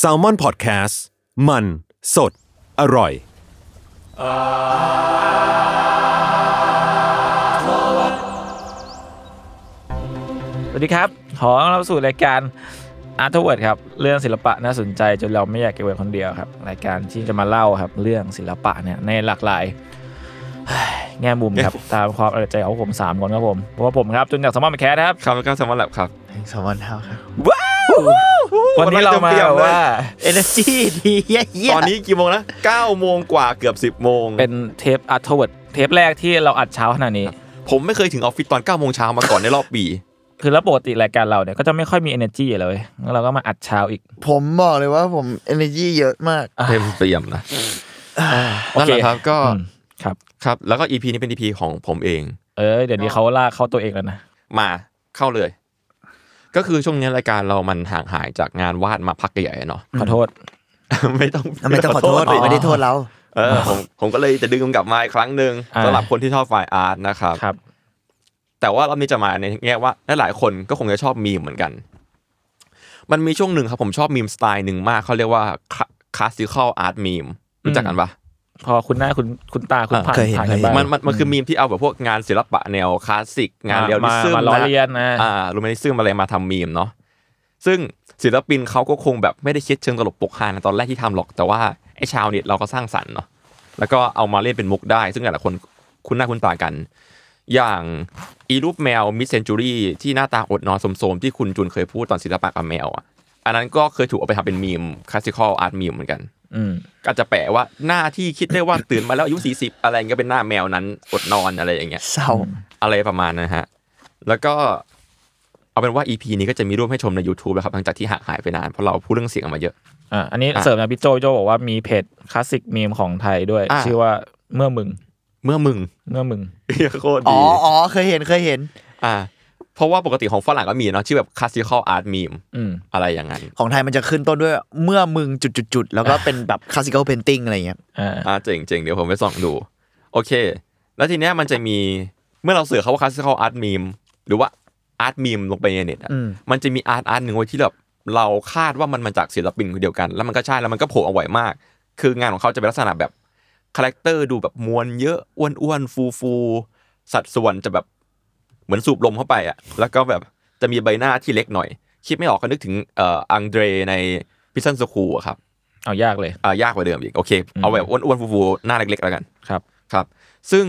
S a l ม o n PODCAST มัน สด อร่อย สวัสดีครับ ขอต้อนรับสู่รายการ Art w o r d ครับ เรื่องศิลปะน่าสนใจจนเราไม่อยากเก็บไว้คนเดียวครับ รายการที่จะมาเล่าครับ เรื่องศิลปะเนี่ยในหลากหลาย แง่มุมครับ ตามความเอาใจของผม3คนครับผมเพราะว่าผมครับจุนจากสมอลแคทครับ ครับแล้วก็สมอลแลบครับสองวันเท่าครับวันนี้เรามา วันนี้เตรียมเลยว่าเอเนจีดีเยี่ยตอนนี้กี่โมงนะ9โมงกว่าเกือบ 10โมงเป็นเทป Art w o r d เทปแรกที่เราอัดเช้าขนาดนี้ ผมไม่เคยถึงออฟฟิศตอน9โมงเช้ามาก่อนในรอบปีคือแล้วปกติรายการเราเนี่ยก็จะไม่ค่อยมี energy เลยแล้วเราก็มาอัดเช้าอีก ผมบอกเลยว่าผมเอเนจีเยอะมากเต็มเปี่ยมนะโอนั่นเคแหละครับก็อืมครับครับแล้วก็ EP นี้เป็น EP ของผมเอง เออเดี๋ยวนี้เขาลากเข้าตัวเองแล้วนะ มาเข้าเลย ก็คือช่วงนี้รายการเรามันห่างหายจากงานวาดมาพักใหญ่ๆเนาะขอโทษ ไม่ต้องไม่ต้องขอโทษดิไม่ได้โทษเราเออผมผมก็เลยจะดึงกลับมาอีกครั้งหนึ่งอ่าสำหรับคนที่ชอบฝ่ายอาร์ตนะครับครับ แต่ว่ารอบนี้จะมาในแง่ว่าหลายๆคนก็คงจะชอบมีมเหมือนกัน มันมีช่วงหนึ่งครับผมชอบมีมสไตล์หนึ่งมากเขาเรียกว่า classical art meme รู้จักกันปะ พอคุ้นหน้าคุ้นคุ้นตาคุ้นผ่านเคยเห็นผ่านเคยเห็นบ้างมันมันมันคือมีมที่เอาแบบพวกงานศิลปะแนวคลาสสิกงานมา realism มาล้อเลียนนะอ่า romanticism อะไรมาทำมีมเนาะซึ่งศิลปินเขาก็คงแบบไม่ได้คิดเชิงตลกปกฮาในตอนแรกที่ทำหรอก แต่ว่าไอ้ชาวเน็ตเราก็สร้างสรรค์เนาะแล้วก็เอามาเล่นเป็นมุกได้ ซึ่งหลายๆคนคุ้นหน้าคุ้นตากัน อย่างอีรูปแมว mid century ที่หน้าตาอดนอนสมๆที่คุณจุนเคยพูดตอนศิลปะกับแมวอะ อันนั้นก็เคยถูกเอาไปทำเป็นมีม classical art meme เหมือนกันอืมก็จะแปะว่าหน้าที่คิดได้ว่าตื่นมาแล้วอายุ40อะไรเงี้ยก็เป็นหน้าแมวนั้นอดนอนอะไรอย่างเงี้ยเศร้าอะไรประมาณนะฮะ แล้วก็เอาเป็นว่า EP นี้ก็จะมีรูปให้ชมใน YouTube แล้วครับหลังจากที่ห่างหายไปนานเพราะเราพูดเรื่องเสียงมาเยอะอ่าอันนี้อะเสริมนะพี่โจพี่โจบอกว่ามีเพจคลาสสิกมีมของไทยด้วยอะชื่อว่าเมื่อมึง เมื่อมึง เมื่อมึงโคตรอ๋อดีอ๋อเคยเห็นเคยเห็น อ่า เพราะว่าปกติของฝรั่งก็มีเนาะชื่อแบบ classical art meme อืมอะไรอย่างนั้น ของไทยมันจะขึ้นต้นด้วยเมื่อมึงจุดๆๆแล้วก็เป็นแบบ classical painting อะไรเงี้ยอ่าอ่าเจ๋งเจ๋งเดี๋ยวผมไปส่องดู โอเค แล้วทีเนี้ยมันจะมีเมื่อเรา search คำว่า classical art meme หรือว่า art meme ลงไปในเน็ตอะอืมมันจะมี art art หนึ่งไว้ที่แบบเราคาดว่ามันมาจากศิลปินคนเดียวกัน แล้วมันก็ใช่แล้วมันก็โผล่เอาไว้มาก คืองานของเขาจะเป็นลักษณะแบบคาแรคเตอร์ดูแบบมวลเยอะอ้วนๆฟูฟูๆสัดส่วนจะแบบ เหมือนสูบลมเข้าไปอะแล้วก็แบบจะมีใบหน้าที่เล็กหน่อย คิดไม่ออกก็นึกถึงเอ่ออังเดรใน Prison School ครับเอายากเลยอ่ายากกว่าเดิมอีกโอเค เอาแบบอ้วนๆฟูๆหน้าเล็กๆแล้วกันครับครับ ซึ่ง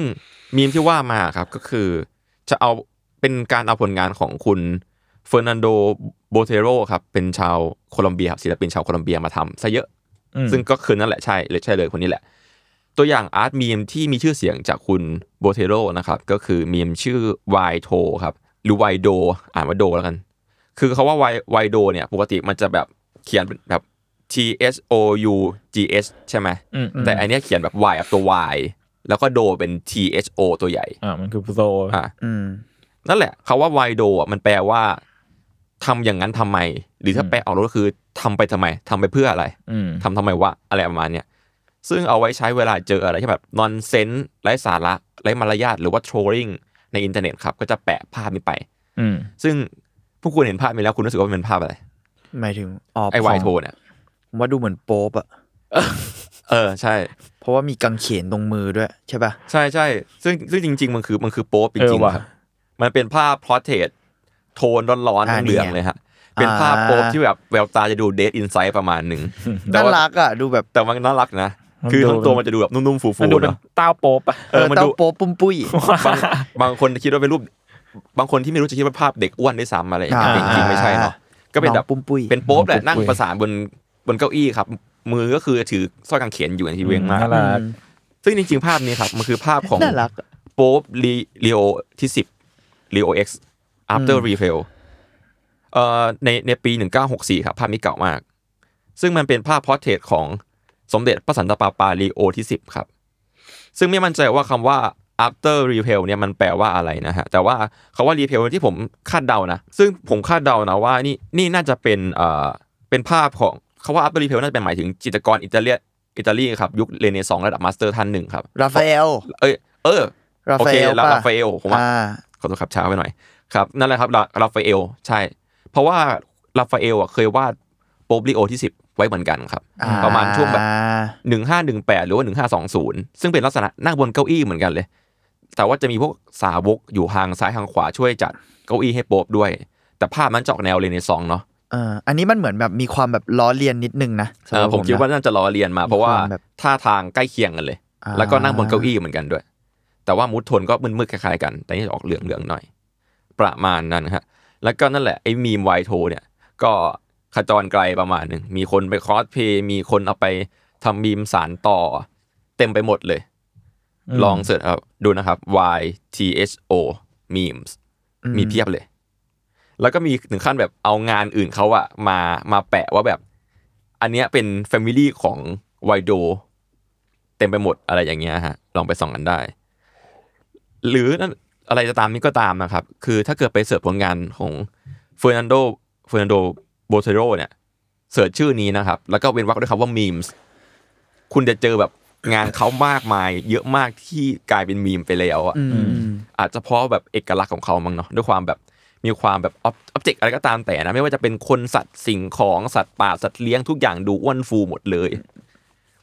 มีมที่ว่ามาครับก็คือ จะเอาเป็นการเอาผลงานของคุณเฟอร์นันโดโบเทโรครับเป็นชาวโคลอมเบียครับศิลปินชาวโคลอมเบียมาทำซะเยอะอืมซึ่งก็คือนั่นแหละใช่เลยใช่เลยคนนี้แหละ ตัวอย่างอาร์ตมีมที่มีชื่อเสียงจากคุณโบเทโรนะครับก็คือมีมชื่อไวโทครับหรือไวโดอ่านว่าโดแล้วกัน คือเขาว่าไวไวโดเนี่ยปกติมันจะแบบเขียนเป็นแบบ T S O U G S ใช่ไหมอืมอืมแต่อันเนี้ยเขียนแบบ Y กับตัว Y แล้วก็โดเป็น T H O ตัวใหญ่อ่ามันคือโซอะอืมนั่นแหละคาว่า Y โดอะมันแปลว่าทำอย่างนั้นทำไม หรือถ้าแปลออกก็คือทำไปทำไมทำไปเพื่ออะไรอืมทำทำไมวะอะไรประมาณเนี้ย ซึ่งเอาไว้ใช้เวลาเจออะไรที่แบบนอนเซนไร้สาระไร้มารยาทหรือว่า trolling ในอินเทอร์เน็ตครับ ก็จะแปะภาพนี้ไป อืมซึ่งพวกคุณเห็นภาพนี้แล้วคุณรู้สึกว่ามันเป็นภาพอะไรหมายถึงอ๋อไอวายโทเนี่ยผมว่าดูเหมือนโป๊ปอะเออใช่ เพราะว่ามีกังเขนตรงมือด้วยใช่ป่ะใช่ใช่ซึ่งซึ่งจริง ๆ มันคือมันคือโป๊ปเออจริงว่ะๆครับมันเป็นภาพ portrait โทนร้อนอ่าๆเหลืองนี่ไงๆเลยฮะเป็นภาพอ่าโป๊ปที่แบบแววตาจะดูเดทอินไซ h ์ประมาณหนึ่งแต่น่าว่ารักอะดูแบบแต่มันน่ารักนะมัน คือดูทั้งตัวมันจะดูแบบนุ่มๆฟูมันๆดูเป็นเนาะเต้าโป๊ปอะเออมันเต้าดูโป๊ปุ้มปุ้ยบางบางคนคิดว่าเป็นรูป บางคนที่ไม่รู้จะคิดว่าภาพเด็กอ้วนด้วยซ้ำอะไรอย่างเงี้ยอ่าแต่จริงๆไม่ใช่เนาะก็เป็นแบบองปุ้มปุ้ยเป็นโป๊ปแหละนั่งประสานบนบนเก้าอี้ครับ มือก็คือถือสร้อยกางเขนอยู่อย่างที่เวงมากน่ารักซึ่งจริงๆภาพนี้ครับมันคือภาพของน่ารักอะโป๊บลีลีโอที่สิบลีโอเอ็กซ์ after refill เอ่อในในปี 1964 ครับ ภาพนี้เก่ามาก ซึ่งมันเป็นภาพ portrait ของ สมเด็จพระสันตะปาปาลีโอที่ 10 ครับ ซึ่งไม่มั่นใจว่าคำว่า after Raphael เนี่ยมันแปลว่าอะไรนะฮะ แต่ว่าคาว่า refill ที่ผมคาดเดานะ ซึ่งผมคาดเดานะว่านี่นี่น่าจะเป็นเอ่อเป็นภาพของคาว่า after refill น่าจะเป็นหมายถึงจิตรกรอิตาเลียอิตาลีครับ ยุคเรเนซองส์ระดับ master ท่านหนึ่งครับราฟาเอลเอ้ยเออราโอฟาเคเอลลาป่ะราฟาเอลผมว่าอ่าขอโทษครับช้าไปหน่อยครับนั่นแหละครับลาราฟาเอลใช่ เพราะว่าราฟาเอลอะเคยวาด โป๊ปลีโอที่สิบไว้เหมือนกันครับอ่าประมาณช่วงแบบหนึ่งห้าหนึ่งแปดหรือว่าหนึ่งห้าสองศูนย์ซึ่งเป็นลักษณะนั่งบนเก้าอี้เหมือนกันเลย แต่ว่าจะมีพวกสาวกอยู่ทางซ้ายทางขวาช่วยจัดเก้าอี้ให้โป๊บด้วย แต่ภาพมันจะออกแนวเรเนซองส์เนาะเอออันนี้มันเหมือนแบบมีความแบบล้อเลียนนิดนึงนะเออผมคิดว่าน่าจะล้อเลียนมา เพราะว่าความแบบท่าทางใกล้เคียงกันเลยอ่าแล้วก็นั่งบนเก้าอี้เหมือนกันด้วย แต่ว่ามูดโทนก็มืดๆคล้ายๆกัน แต่นี่จะออกเหลืองๆหน่อย ประมาณนั้นฮะแล้วก็นั่นแหละไอ้มีมไวโทเนี่ย ก็ ขจรไกลประมาณหนึ่งมีคนไปคอสเพย์มีคนเอาไปทำมีมสารต่อ เต็มไปหมดเลย ลอง search เอาดูนะครับ Y T H O memes มีเพียบเลย แล้วก็มีถึงขั้นแบบเอางานอื่นเขาอะมามาแปะว่าแบบ อันเนี้ยเป็น family ของ Y tho เต็มไปหมดอะไรอย่างเงี้ยฮะ ลองไปส่องกันได้ หรือนั่นอะไรจะตามนี้ก็ตามนะครับ คือถ้าเกิดไป search ผลงานของเฟอร์นันโดเฟอร์นันโด โบเทโรเนี่ย search ชื่อนี้นะครับ แล้วก็เว้นวรรคด้วยคำว่า memesคุณจะเจอแบบงานเขามากมาย เยอะมากที่กลายเป็นมีมไปแล้วอะอืมอาจจะเพราะแบบเอกลักษณ์ของเขามั้งเนาะด้วยความแบบมีความแบบ object อะไรก็ตามแต่นะ ไม่ว่าจะเป็นคนสัตว์สิ่งของสัตว์ป่าสัตว์เลี้ยงทุกอย่างดูอ้วนฟูหมดเลย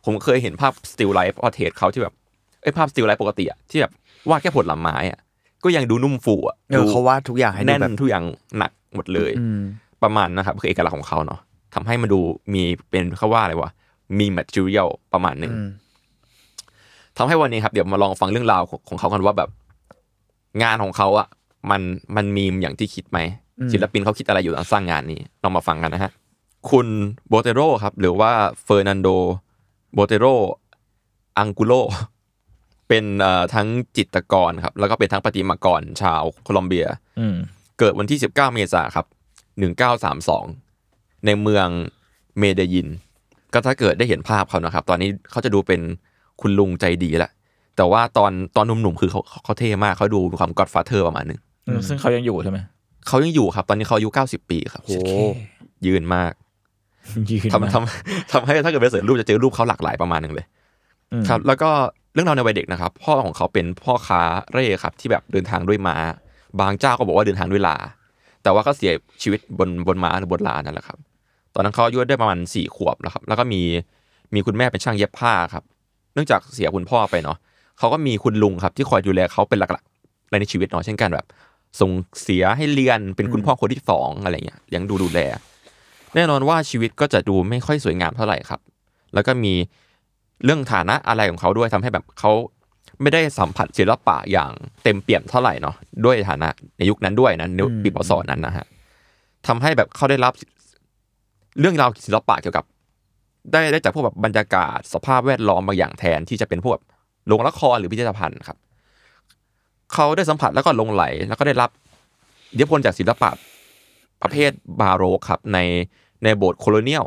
ผมเคยเห็นภาพ still life portrait เขาที่แบบไอ้ยภาพ still life ปกติอะที่แบบวาดแค่ผลไม้อะก็ยังดูนุ่มฟูอะเออเขาวาดทุกอย่างให้ดูแน่นแบบทุกอย่างหนักหมดเลยอืม ประมาณนะครับคือเอกลักษณ์ของเขาเนาะทำให้มันดูมีเป็นเขาว่าอะไรวะมี material ประมาณหนึ่งอืมทำให้วันนี้ครับ เดี๋ยวมาลองฟังเรื่องราวของของเขากันว่าแบบ งานของเขาอะมันมันมีมอย่างที่คิดไหมศิลปินเขาคิดอะไรอยู่ตอนสร้างงานนี้ลองมาฟังกันนะฮะ คุณโบเตโรครับ หรือว่าเฟอร์นันโดโบเตโรอังกุโลเป็นเอ่อทั้งจิตรกรครับ แล้วก็เป็นทั้งประติมากรชาวโคลอมเบียอืมเกิดวันที่ 19 เมษายนครับ 1932 ในเมืองเมเดยิน ก็ถ้าเกิดได้เห็นภาพเขานะครับ ตอนนี้เขาจะดูเป็นคุณลุงใจดีแล้วแต่ว่าตอนตอนหนุ่มๆคือเขาเขาเขาเท่มากเขาดูมีความก็อดฟาเธอร์ประมาณหนึงซึ่งเขายังอยู่ใช่ไหมเขายังอยู่ครับ ตอนนี้เขาอายุ 90 ปีครับโอ้ยืนมากยืนทำทำทำให้ถ้าเกิดไปเสิร์ชรูปจะเจอรูปเขาหลากหลายประมาณหนึ่งเลย ครับ แล้วก็เรื่องราวในวัยเด็กนะครับ พ่อของเขาเป็นพ่อค้าเร่ครับ ที่แบบเดินทางด้วยม้า บางเจ้าก็บอกว่าเดินทางด้วยลา แต่ว่าก็เสียชีวิตบนบนม้าหรือบนลานั่นแหละครับ ตอนนั้นเขาอายุได้ประมาณสี่ขวบแล้วครับ แล้วก็มีมีคุณแม่เป็นช่างเย็บผ้าครับ เนื่องจากเสียคุณพ่อไปเนาะเขาก็มีคุณลุงครับ ที่คอยดูแลเขาเป็นหลักๆในชีวิตเนาะเช่นกันแบบ ส่งเสียให้เรียนเป็นคุณพ่อคนที่สองอะไรเงี้ยเลี้ยังดูดูแล แน่นอนว่าชีวิตก็จะดูไม่ค่อยสวยงามเท่าไหร่ครับ แล้วก็มีเรื่องฐานะอะไรของเขาด้วยทำให้แบบเขา ไม่ได้สัมผัสศิลปะอย่างเต็มเปี่ยมเท่าไหร่เนาะด้วยฐานะในยุคนั้นด้วยนะในปีพศนั้นนะฮะทำให้แบบเขาได้รับเรื่องราวศิลปะเกี่ยวกับ ได้ได้จากพวกแบบบรรยากาศสภาพแวดล้อมบางอย่างแทนที่จะเป็นพวกแบบโรงละครหรือพิพิธภัณฑ์ครับเขาได้สัมผัสแล้วก็หลงไหล แล้วก็ได้รับอิทธิพลจากศิลปะประเภทบาโรกครับในในโบสถ์ colonial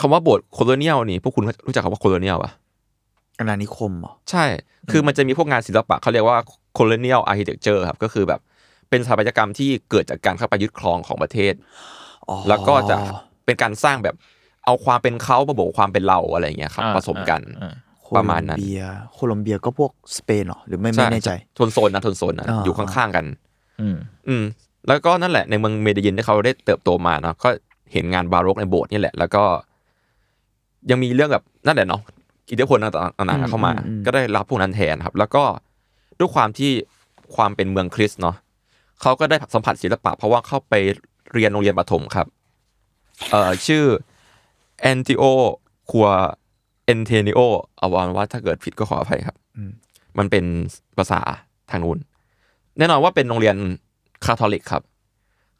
คำว่าโบสถ์ colonial นี่พวกคุณรู้จักคำว่า colonial ปะ อาณานิคมเหรอใช่ คือมันจะมีพวกงานศิลปะเขาเรียกว่า colonial architecture ครับ ก็คือแบบเป็นสถาปัตยกรรมที่เกิดจากการเข้าไปยึดครองของประเทศอ๋อแล้วก็จะเป็นการสร้างแบบเอาความเป็นเขามาบวกความเป็นเราอะไรอย่างเงี้ยครับอ่าผสมกันอ่าประมาณนั้น โคลอเบีย โคลอมเบียก็พวกสเปนเหรอ หรือไม่ใช่ไม่แน่ใจ คนละโซนนะคนละโซนนะอ่าอยู่ข้างๆกันอืมอืม แล้วก็นั่นแหละในเมืองเมเดยินที่เขาได้เติบโตมาเนาะก็เห็นงานบาโรกในโบสถ์นี่แหละ แล้วก็ ยังมีเรื่องแบบนั่นแหละเนาะ อิทธิพลต่างๆเข้ามา ก็ได้รับพวกนั้นแทนครับ แล้วก็ด้วยความที่ความเป็นเมืองคริสต์เนาะเขาก็ได้สัมผัสศิลปะ เพราะว่าเข้าไปเรียนโรงเรียนประถมครับเอ่อชื่อแอนติโอคัวเอนเทนิโอเอาวานว่าถ้าเกิดผิดก็ขออภัยครับมันเป็นภาษาทางนู้นแน่นอนว่าเป็นโรงเรียนคาทอลิกครับ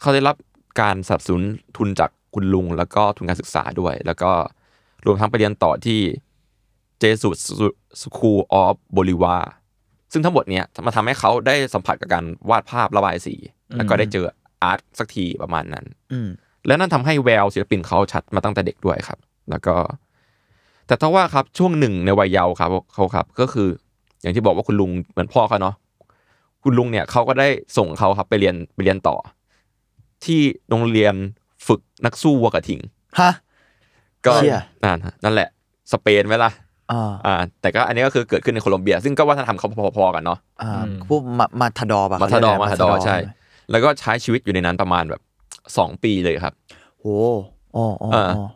เขาได้รับการสนับสนุนทุนจากคุณลุง แล้วก็ทุนการศึกษาด้วย แล้วก็รวมทั้งไปเรียนต่อที่ เจสุสคูลออฟบริวาซึ่งทั้งหมดเนี้ยมาทำให้เขาได้สัมผัสกับการวาดภาพระบายสี แล้วก็ได้เจออาร์ตสักทีประมาณนั้น อืมและนั่นทำให้แววศิลปินเขาชัดมาตั้งแต่เด็กด้วยครับ แล้วก็ แต่ถ้าว่าครับช่วงหนึ่งในวัยเยาว์ครับเขาครับ ก็คือ อย่างที่บอกว่าคุณลุงเหมือนพ่อเขาเนาะคุณลุงเนี่ยเขาก็ได้ส่งเขาครับไปเรียนไปเรียนต่อ ที่โรงเรียนฝึกนักสู้วัวกระทิงฮะก็เชี่ยนั่นนั่นแหละ สเปนไหมล่ะ อ่าอ่าแต่ก็อันนี้ก็คือเกิดขึ้นในโคลอมเบีย ซึ่งก็วัฒนธรรมเขาพอๆกันเนาะอ่าพวกมามาทาดอร์ป่ะมาทาดอร์เขมาเรียกทาดอร์ะใช่ แล้วก็ใช้ชีวิตอยู่ในนั้นประมาณแบบสองปีเลยครับโอ้อ๋ออ๋ออ่าอ๋อ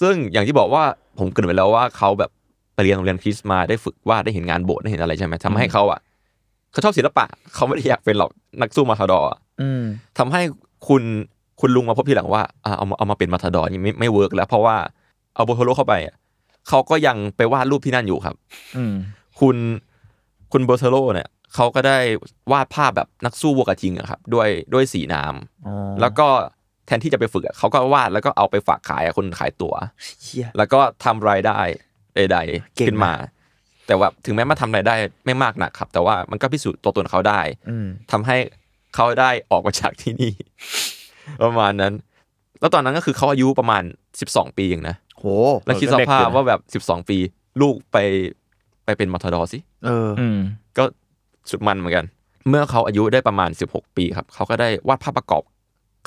ซึ่งอย่างที่บอกว่าผมเกริ่นไปแล้วว่าเขาแบบไปเรียนโรงเรียนคริสต์มาได้ฝึกวาดได้เห็นงานโบสถ์ได้เห็นอะไรใช่ไหมทำให้เขาอะเขาชอบศิลปะเขาไม่ได้อยากเป็นหรอกนักสู้มาทาดอร์อะอืมทำให้คุณคุณลุงมาพบทีหลังว่าอ่าเอามาเอามาเป็นมาทาดอร์นี่ไม่ไม่เวิร์กแล้ว เพราะว่าเอาโบเทโรเข้าไปอะ เขาก็ยังไปวาดรูปที่นั่นอยู่ครับ อืมคุณคุณโบเทโรเนี่ยเขาก็ได้วาดภาพแบบนักสู้วัวกระทิงอะครับด้วยด้วยสีน้ำอ๋อแล้วก็แทนที่จะไปฝึกอะเขาก็วาดแล้วก็เอาไปฝากขายอะคนขายตั๋วเชี่ยแล้วก็ทำรายได้ใดเก่งนะๆขึ้นมา แต่ว่าถึงแม้มาทำรายได้ไม่มากนักครับ แต่ว่ามันก็พิสูจน์ตัวตนเขาได้อืมทำให้เขาได้ออกมาจากที่นี่ ประมาณนั้น แล้วตอนนั้นก็คือเขาอายุประมาณ12ปีเองนะ โหแล้วคิดสภาพว่าแบบ12ปี ลูกไปไปเป็นมาทาดอร์สิเอออืมก็สุดมันเหมือนกัน เมื่อเขาอายุได้ประมาณ 16 ปีครับ เขาก็ได้วาดภาพประกอบ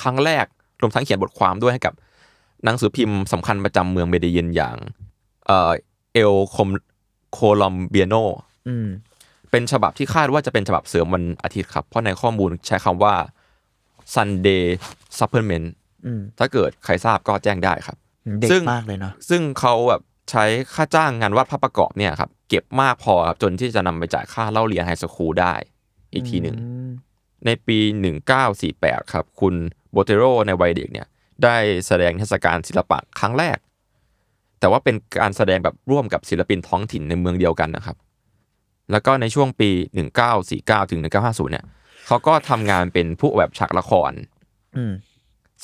ครั้งแรกรวมทั้งเขียนบทความด้วยให้กับหนังสือพิมพ์สำคัญประจำเมืองเมเดยินอย่างเอ่อเอลคมโคลอมเบียโนอืมเป็นฉบับที่คาดว่าจะเป็นฉบับเสริมวันอาทิตย์ครับ เพราะในข้อมูลใช้คำว่า Sunday Supplement อืมถ้าเกิดใครทราบก็แจ้งได้ครับ เด็กซึ่งมากเลยเนาะซึ่งเขาแบบใช้ค่าจ้างงานวาดภาพประกอบเนี่ยครับ เก็บมากพอครับจนที่จะนำไปจ่ายค่าเล่าเรียน high school ได้ อีกทีหนึ่งอืมในปี 1948 ครับ คุณโบเตโรในวัยเด็กเนี่ย ได้แสดงเทศกาลศิลปะครั้งแรก แต่ว่าเป็นการแสดงแบบร่วมกับศิลปินท้องถิ่นในเมืองเดียวกันนะครับ แล้วก็ในช่วงปี 1949 ถึง 1950 เนี่ยเขาก็ทำงานเป็นผู้ออกแบบฉากละครอืม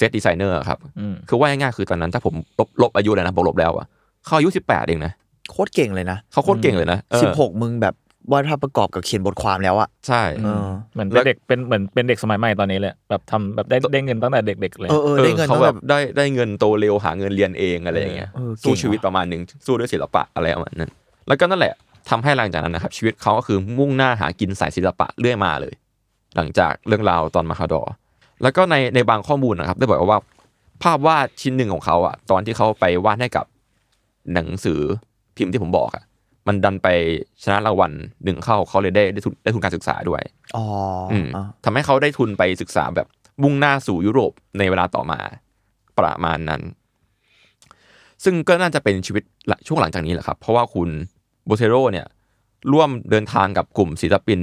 set designer ครับอืมคือว่าง่ายๆคือตอนนั้นถ้าผมลบลบอายุเลยนะผมลบแล้วอะเขาอายุ18เองนะโคตรเก่งเลยนะเขาโคตรเก่งเลยนะเออสิบหกมึงแบบวาดภาพประกอบกับเขียนบทความแล้วอะใช่เออเหมือนเป็นเด็กเป็นเหมือนเป็นเด็กสมัยใหม่ตอนนี้เลยแบบทำแบบได้ได้เงินตั้งแต่เด็กๆเลยเออเออได้เงินเขาตั้งแบแต่บได้ได้เงินโตเร็วหาเงินเรียนเองอะไรอย่างเงี้ยเออเก่งสู้ชีวิตว่ะประมาณหนึ่งสู้ด้วยศิลปะอะไรประมาณนั้น แล้วก็นั่นแหละทำให้หลังจากนั้นนะครับชีวิตเขาก็คือมุ่งหน้าหากินสายศิลปะเรื่อยมาเลย หลังจากเรื่องราวตอนมาคาดอร์ แล้วก็ในในบางข้อมูลนะครับ ได้บอกว่า ภาพวาดชิ้นหนึ่งของเขาอะตอนที่เขาไปวาดให้กับหนังสือพิมพ์ที่ผมบอกอะมันดันไปชนะรางวัลหนึ่งเข้าเขาเลยได้ได้ทุนได้ทุนการศึกษาด้วยอ๋ออืมอะทำให้เขาได้ทุนไปศึกษาแบบมุ่งหน้าสู่ยุโรปในเวลาต่อมาประมาณนั้น ซึ่งก็น่าจะเป็นชีวิตละช่วงหลังจากนี้แหละครับ เพราะว่าคุณโบเทโรเนี่ย ร่วมเดินทางกับกลุ่มศิลปิน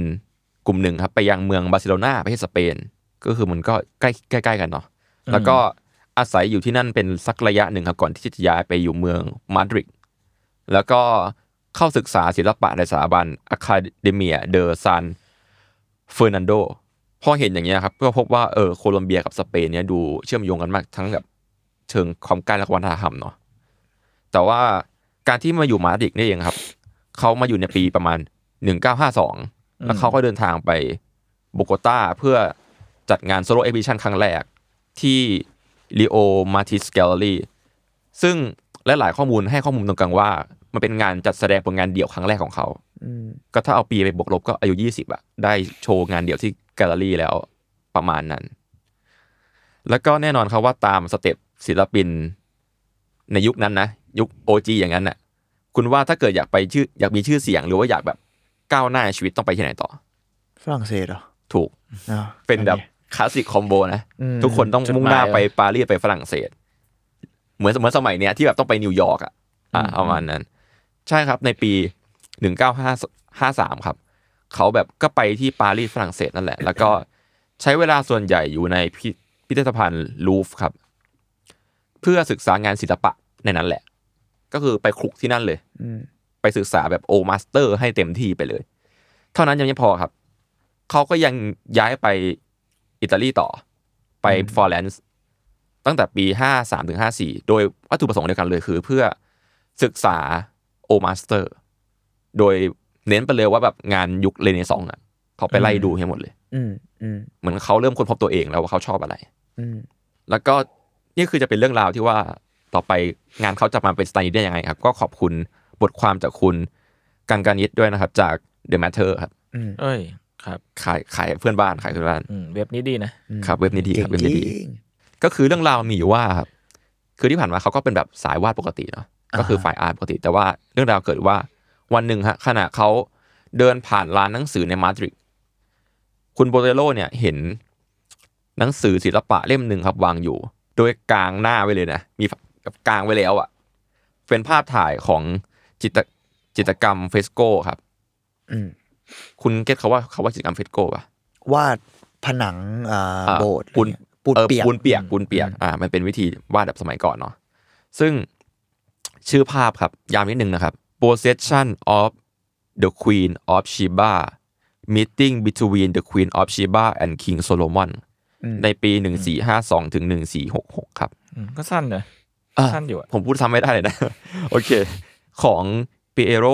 กลุ่มหนึ่งครับ ไปยังเมืองบาร์เซโลนาประเทศสเปน ก็คือมันก็ใกล้ใกล้ ๆ กันเนาะแล้วก็อาศัยอยู่ที่นั่นเป็นสักระยะหนึ่งครับก่อนที่จะย้ายไปอยู่เมืองมาดริดแล้วก็เข้าศึกษาศิลปะในสถาบัน Academia de San เฟอร์นันโดพอเห็นอย่างเงี้ยครับก็พบว่าเออโคลอมเบียกับสเปนเนี่ยดูเชื่อมโยงกันมากทั้งแบบเชิงความใกล้และวัฒนธรรมเนาะแต่ว่าการที่มาอยู่มาดริดนี่เองครับเขามาอยู่ในปีประมาณ 1952 แล้วเขาก็เดินทางไปโบโกตาเพื่อ จัดงาน solo exhibition ครั้งแรกที่ Leo Matiz Gallery ซึ่งและหลายข้อมูลให้ข้อมูลตรงกันว่า มันเป็นงานจัดแสดงผลงานเดี่ยวครั้งแรกของเขาอืมก็ถ้าเอาปีไปบวกลบก็อายุยี่สิบอะได้โชว์งานเดี่ยวที่แกลเลอรี่แล้วประมาณนั้น แล้วก็แน่นอนครับว่าตาม step ศิลปิน ในยุคนั้นนะ ยุคโอจอย่างนั้นน่ะคุณว่าถ้าเกิดอยากไปชื่ออยากมีชื่อเสียงหรือว่าอยากแบบก้าวหน้าในชีวิตต้องไปที่ไหนต่อ ฝรั่งเศสเหรอ ถูกอะเป็นแบบ คลาสสิกคอมโบนะอืมทุกคนต้องจุดมุ่งหน้าหมายไปปารีสไปฝรั่งเศส เหมือนเหมือนสมัยเนี้ยที่แบบต้องไปนิวยอร์กอะอ่าประมาณนั้น ใช่ครับในปีหนึ่งเก้าห้าห้าสามครับ เขาแบบก็ไปที่ปารีสฝรั่งเศสนั่นแหละ แล้วก็ใช้เวลาส่วนใหญ่อยู่ในพิพพิพิธภัณฑ์ลูฟวร์ครับ เพื่อศึกษางานศิลปะในนั้นแหละ ก็คือไปคลุกที่นั่นเลยอืมไปศึกษาแบบ old master ให้เต็มที่ไปเลย เท่านั้นยังไม่พอครับ เขาก็ยังย้ายไป อิตาลีต่อไปฟลอเรนซ์ตั้งแต่ปี 53ถึง54 โดยวัตถุประสงค์เดียวกันเลยคือเพื่อศึกษา old master โดยเน้นไปเลยว่าแบบงานยุคเรเนซองส์อะเขาไปไล่ดูให้หมดเลยอืมอืมเหมือนเขาเริ่มค้นพบตัวเองแล้วว่าเขาชอบอะไรอืมแล้วก็นี่คือจะเป็นเรื่องราวที่ว่าต่อไปงานเขาจะมาเป็นสไตล์นี้ได้ยังไงครับ ก็ขอบคุณบทความจากคุณกันการนิดด้วยนะครับ จาก The Matter ครับอืมเอ้ย ครับขายขายเพื่อนบ้านขายเพื่อนบ้านอืมเว็บนี้ดีนะครับเว็บนี้ดีครับเก่เว็งบนี้ดีจริงก็คือเรื่องราวมีอยู่ว่าครับคือที่ผ่านมาเขาก็เป็นแบบสายวาดปกติเนาะก็คือฝ่ายอาร์ตปกติ แต่ว่าเรื่องราวเกิดว่าวันหนึ่งฮะขณะเขาเดินผ่านร้านหนังสือในมาดริดคุณโบเตโลเนี่ยเห็นหนังสือศิลปะเล่มหนึ่งครับวางอยู่ โดยกลางหน้าไว้เลยนะมีแบบกลางไว้แล้วอะ เป็นภาพถ่ายของจิตรจิตรกรรมเฟสโกครับอืม คุณเก็ตเขาว่าเขาว่าจิตรกรรมเฟสโกป่ะวาดผนังอ่าอ่าโบสถ์ปูนปูนออเปียกปูนเปียกปูนเปียกอ่ามันเป็นวิธีวาดแบบสมัยก่อนเนาะซึ่งชื่อภาพครับ ยาวนิดนึงนะครับ Possession of the Queen of Sheba Meeting between the Queen of Sheba and King Solomon อืมในปี1452ถึง1466ครับอืมก็สั้นนะอะสั้นอยู่อะผมพูดซ้ำไม่ได้เลยนะ โอเค ของเปโร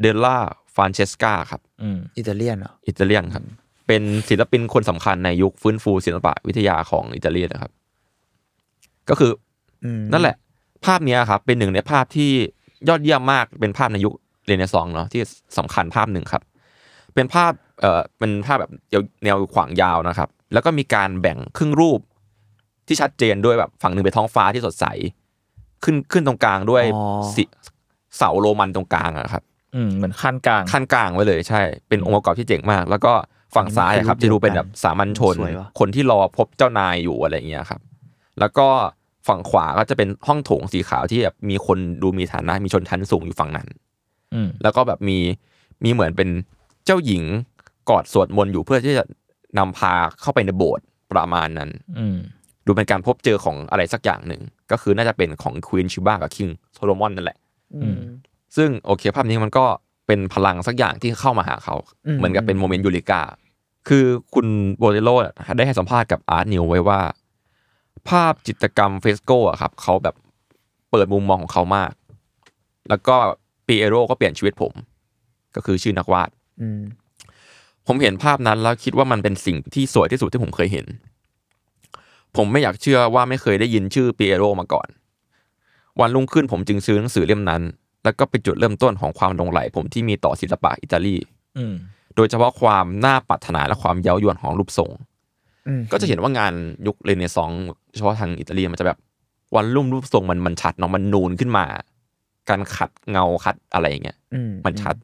เดล l า ฟานเชสกาครับอืมอิตาเลียนเหรออิตาเลียนครับ เป็นศิลปินคนสำคัญในยุคฟื้นฟูศิลปะวิทยาของอิตาลีนะครับ ก็คืออืมนั่นแหละ ภาพเนี้ยครับ เป็นหนึ่งในภาพที่ยอดเยี่ยมมากเป็นภาพในยุคเรเนซองส์เนาะที่สำคัญภาพหนึ่งครับ เป็นภาพเอ่อเป็นภาพแบบแนวขวางยาวนะครับ แล้วก็มีการแบ่งครึ่งรูปที่ชัดเจนด้วยแบบฝั่งหนึ่งเป็นท้องฟ้าที่สดใส ขึ้นขึ้นตรงกลางด้วยอ๋อสิเสาโรมันตรงกลางอะครับ อืมเหมือนขั้นกลาง ขั้นกลางไว้เลยใช่ เป็นองค์ประกอบที่เจ๋งมาก แล้วก็ฝั่งซ้ายอะครับจะดูเป็นแบบสามัญชน สวยว่ะคนที่รอพบเจ้านายอยู่อะไรอย่างเงี้ยครับ แล้วก็ฝั่งขวาก็จะเป็นห้องโถงสีขาวที่แบบมีคนดูมีฐานะมีชนชั้นสูงอยู่ฝั่งนั้น อืมแล้วก็แบบมีมีเหมือนเป็นเจ้าหญิงกอดสวดมนต์อยู่เพื่อที่จะนำพาเข้าไปในโบสถ์ประมาณนั้น อืมดูเป็นการพบเจอของอะไรสักอย่างหนึ่ง ก็คือน่าจะเป็นของ Queen Sheba กับ King Solomon นั่นแหละ อืม ซึ่งโอเคภาพนี้มันก็เป็นพลังสักอย่างที่เข้ามาหาเขาอืมเหมือนกับเป็น moment eureka คือคุณโบเตโลได้ให้สัมภาษณ์กับอาร์ตนิวไว้ว่า ภาพจิตรกรรมเฟสโกอะครับเขาแบบเปิดมุมมองของเขามาก แล้วก็ปีเอโรก็เปลี่ยนชีวิตผม ก็คือชื่อนักวาดอืมผมเห็นภาพนั้นแล้วคิดว่ามันเป็นสิ่งที่สวยที่สุดที่ผมเคยเห็น ผมไม่อยากเชื่อว่าไม่เคยได้ยินชื่อปีเอโรมาก่อน วันรุ่งขึ้นผมจึงซื้อหนังสือเล่มนั้น แล้วก็เป็นจุดเริ่มต้นของความหลงไหลผมที่มีต่อศิลปะอิตาลีอืมโดยเฉพาะความน่าปรารถนาและความเย้ายวนของรูปทรงอืมก็จะเห็นว่างานยุคเรเนซองส์เฉพาะทางอิตาลีมันจะแบบวันรุ่มรูปทรงมันมันชัดเนาะมันนูนขึ้นมา การขัดเงาขัดอะไรอย่างเงี้ยอืมมันชัด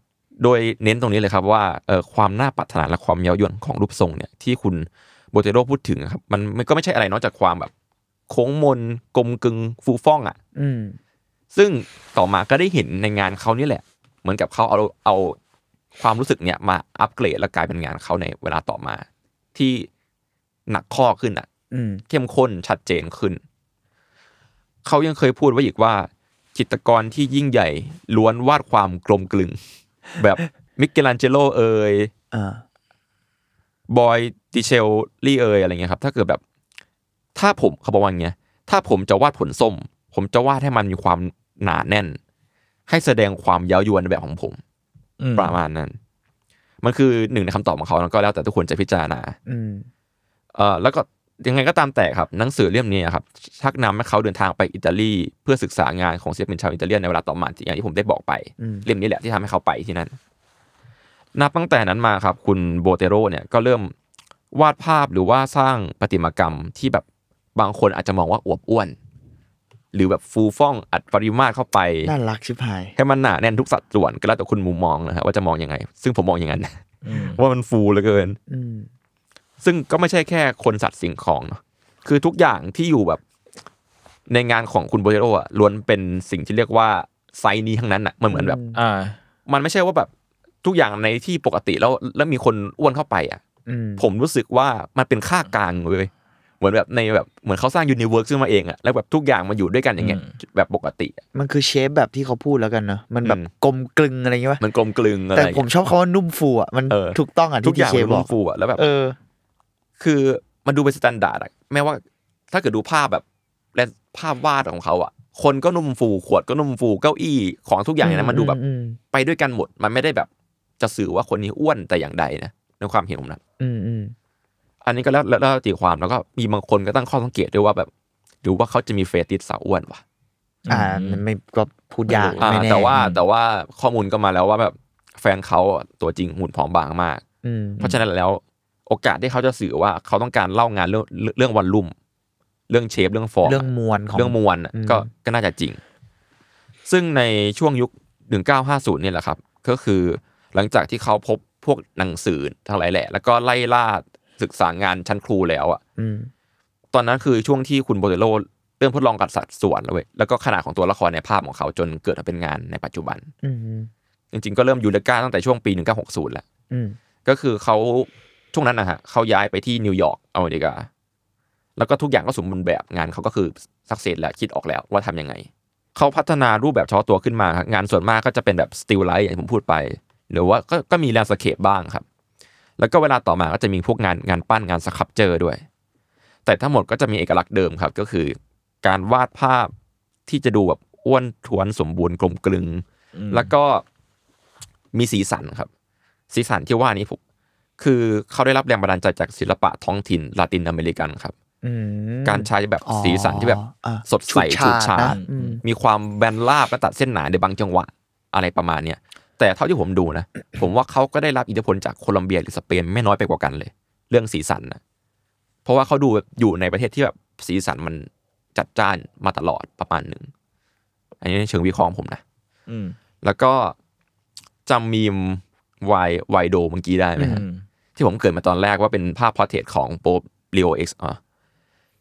โดยเน้นตรงนี้เลยครับว่าเออความน่าปรารถนาและความเย้ายวนของรูปทรงเนี่ยที่คุณโบเตโรพูดถึงอะครับมันมันก็ไม่ใช่อะไรนอกจากความแบบ โค้งมนกลมกึงฟูฟ่องอะอืม ซึ่งต่อมาก็ได้เห็นในงานเขานี่แหละ เหมือนกับเขาเอาเอาความรู้สึกเนี่ยมาอัปเกรดแล้วกลายเป็นงานเขาในเวลาต่อมา ที่หนักข้อขึ้นอะอืมเข้มข้นชัดเจนขึ้น เขายังเคยพูดไว้อีกว่า จิตรกรที่ยิ่งใหญ่ล้วนวาดความกลมกลึง แบบมิเกลันเจโลเอยอ่าบอยติเชลลี่เอยอะไรเงี้ยครับ ถ้าเกิดแบบ ถ้าผมเขาบอกว่าอย่างเงี้ยถ้าผมจะวาดผลส้ม ผมจะวาดให้มันมีความ หนาแน่น ให้แสดงความเย้ายวนในแบบของผมอืมประมาณนั้น มันคือหนึ่งในคำตอบของเขาแล้วก็แล้วแต่ทุกคนจะพิจารณาอืมเอ่อแล้วก็ยังไงก็ตามแต่ครับหนังสือเล่มนี้ครับ ชักนำให้เขาเดินทางไปอิตาลี เพื่อศึกษางานของศิลปินชาวอิตาเลียนในเวลาต่อมาอย่างที่ผมได้บอกไปอืมเล่มนี้แหละที่ทำให้เขาไปที่นั่นนับตั้งแต่นั้นมาครับ คุณโบเตโรเนี่ยก็เริ่มวาดภาพหรือว่าสร้างประติมากรรมที่แบบบางคนอาจจะมองว่าอวบอ้วน หรือแบบฟูฟ่องอัดปริมาตรเข้าไปน่ารักชิบหายให้มันหนาแน่นทุกสัดส่วนก็แล้วแต่คุณมุมมองนะฮะว่าจะมองยังไง ซึ่งผมมองอย่างนั้นอืมว่ามันฟูเหลือเกินอืมซึ่งก็ไม่ใช่แค่คนสัตว์สิ่งของเนาะคือทุกอย่างที่อยู่แบบ ในงานของคุณโบเทโรอะล้วนเป็นสิ่งที่เรียกว่าไซส์นี้ทั้งนั้นอะมันเหมือนแบบอ่ามันไม่ใช่ว่าแบบทุกอย่างในที่ปกติแล้วแล้วมีคนอ้วนเข้าไปอะอืมผมรู้สึกว่ามันเป็นค่ากลางเว้ย เหมือนแบบในแบบเหมือนเขาสร้าง universe ขึ้นมาเองอะแล้วแบบทุกอย่างมาอยู่ด้วยกันอย่างเงี้ยแบบปกติอะมันคือ shape แบบที่เขาพูดแล้วกันเนอะมันแบบอืมกลมกลึงอะไรอย่างเงี้ยป่ะมันกลมกลึงอะไรแต่อย่างผมเงี้ยชอบคาว่านุ่มฟูอะมันเออถูกต้องอะทุกที่อย่าง shape มันบอนุ่มฟูอะแล้วแบบเออคือมันดูเป็น standard อะแม้ว่า ถ้าเกิดดูภาพแบบและภาพวาดของเขาอะคนก็นุ่มฟูขวดก็นุ่มฟูเก้าอี้ของทุกอย่างเนี่ยนะมันดูแบบอืมไปด้วยกันหมด มันไม่ได้แบบจะสื่อว่าคนนี้อ้วนแต่อย่างใดนะในความเห็นผมนะอืม อืมอันนี้ก็แล้วแล้วแล้วตีความแล้วก็มีบางคนก็ตั้งข้อสังเกตด้วยว่าแบบหรือว่าเขาจะมีเฟติสสาวอ้วนวะอ่ามันไม่ก็พูดยากอ่าไม่แน่แต่ว่าแต่ว่าข้อมูลก็มาแล้วว่าแบบแฟนเขาอะตัวจริงหุ่นผอมบางมากอืมเพราะฉะนั้นแล้วโอกาสที่เขาจะสื่อว่าเขาต้องการเล่างานเรื่องเรื่องวันลุ่ม เรื่องเชฟเรื่องฟอร์มเรื่องมวลของเรื่องมวลอะอืมก็ก็น่าจะจริง ซึ่งในช่วงยุค1950เนี่ยแหละครับ ก็คือหลังจากที่เขาพบพวกหนังสือทั้งหลายแหละ แล้วก็ไล่ล่า ศึกษางานชั้นครูแล้วอะอืมตอนนั้นคือช่วงที่คุณโบเตโลเริ่มทดลองกับสัดส่วนแล้วเว้ยแล้วก็ขนาดของตัวละครในภาพของเขาจนเกิดมาเป็นงานในปัจจุบันอืมจริงๆก็เริ่มยูเลกาตั้งแต่ช่วงปี1960แหละอืมก็คือเขาช่วงนั้นนะฮะเขาย้ายไปที่นิวยอร์กอเมริกาแล้วก็ทุกอย่างก็สมบูรณ์แบบงานเขาก็คือ success แล้วคิดออกแล้วว่าทำยังไงเขาพัฒนารูปแบบเฉพาะตัวขึ้นมาครับงานส่วนมากก็จะเป็นแบบ still life อย่างที่ผมพูดไป หรือว่าก็ก็มี landscape บ้างครับ แล้วก็เวลาต่อมาก็จะมีพวกงานงานปั้นงาน sculpture ด้วย แต่ทั้งหมดก็จะมีเอกลักษณ์เดิมครับ ก็คือ การวาดภาพที่จะดูแบบอ้วนท้วนสมบูรณ์กลมกลึง แล้วก็มีสีสันครับ สีสันที่ว่านี้ผมคือเขาได้รับแรงบันดาลใจจากศิลปะท้องถิ่นลาตินอเมริกันครับอืมการใช้แบบอ๋อสีสันที่แบบอะสดใสฉูฉูดดฉาฉาดดนะอืมมีความแบนราบและตัดเส้นหนาในบางจังหวะอะไรประมาณเนี้ย แต่เท่าที่ผมดูนะ ผมว่าเขาก็ได้รับอิทธิพลจากโคลอมเบียหรือสเปนไม่น้อยไปกว่ากันเลย เรื่องสีสันนะเพราะว่าเขาดูแบบอยู่ในประเทศที่แบบสีสันมันจัดจ้านมาตลอดประมาณหนึ่งอันนี้ในเชิงวิเคราะห์ของผมนะอืมแล้วก็จำมีม y y tho เมื่อกี้ได้ไหมฮะอืมที่ผมเกริ่นมาตอนแรกว่าเป็นภาพ portrait ของโป๊ป Leo X อะ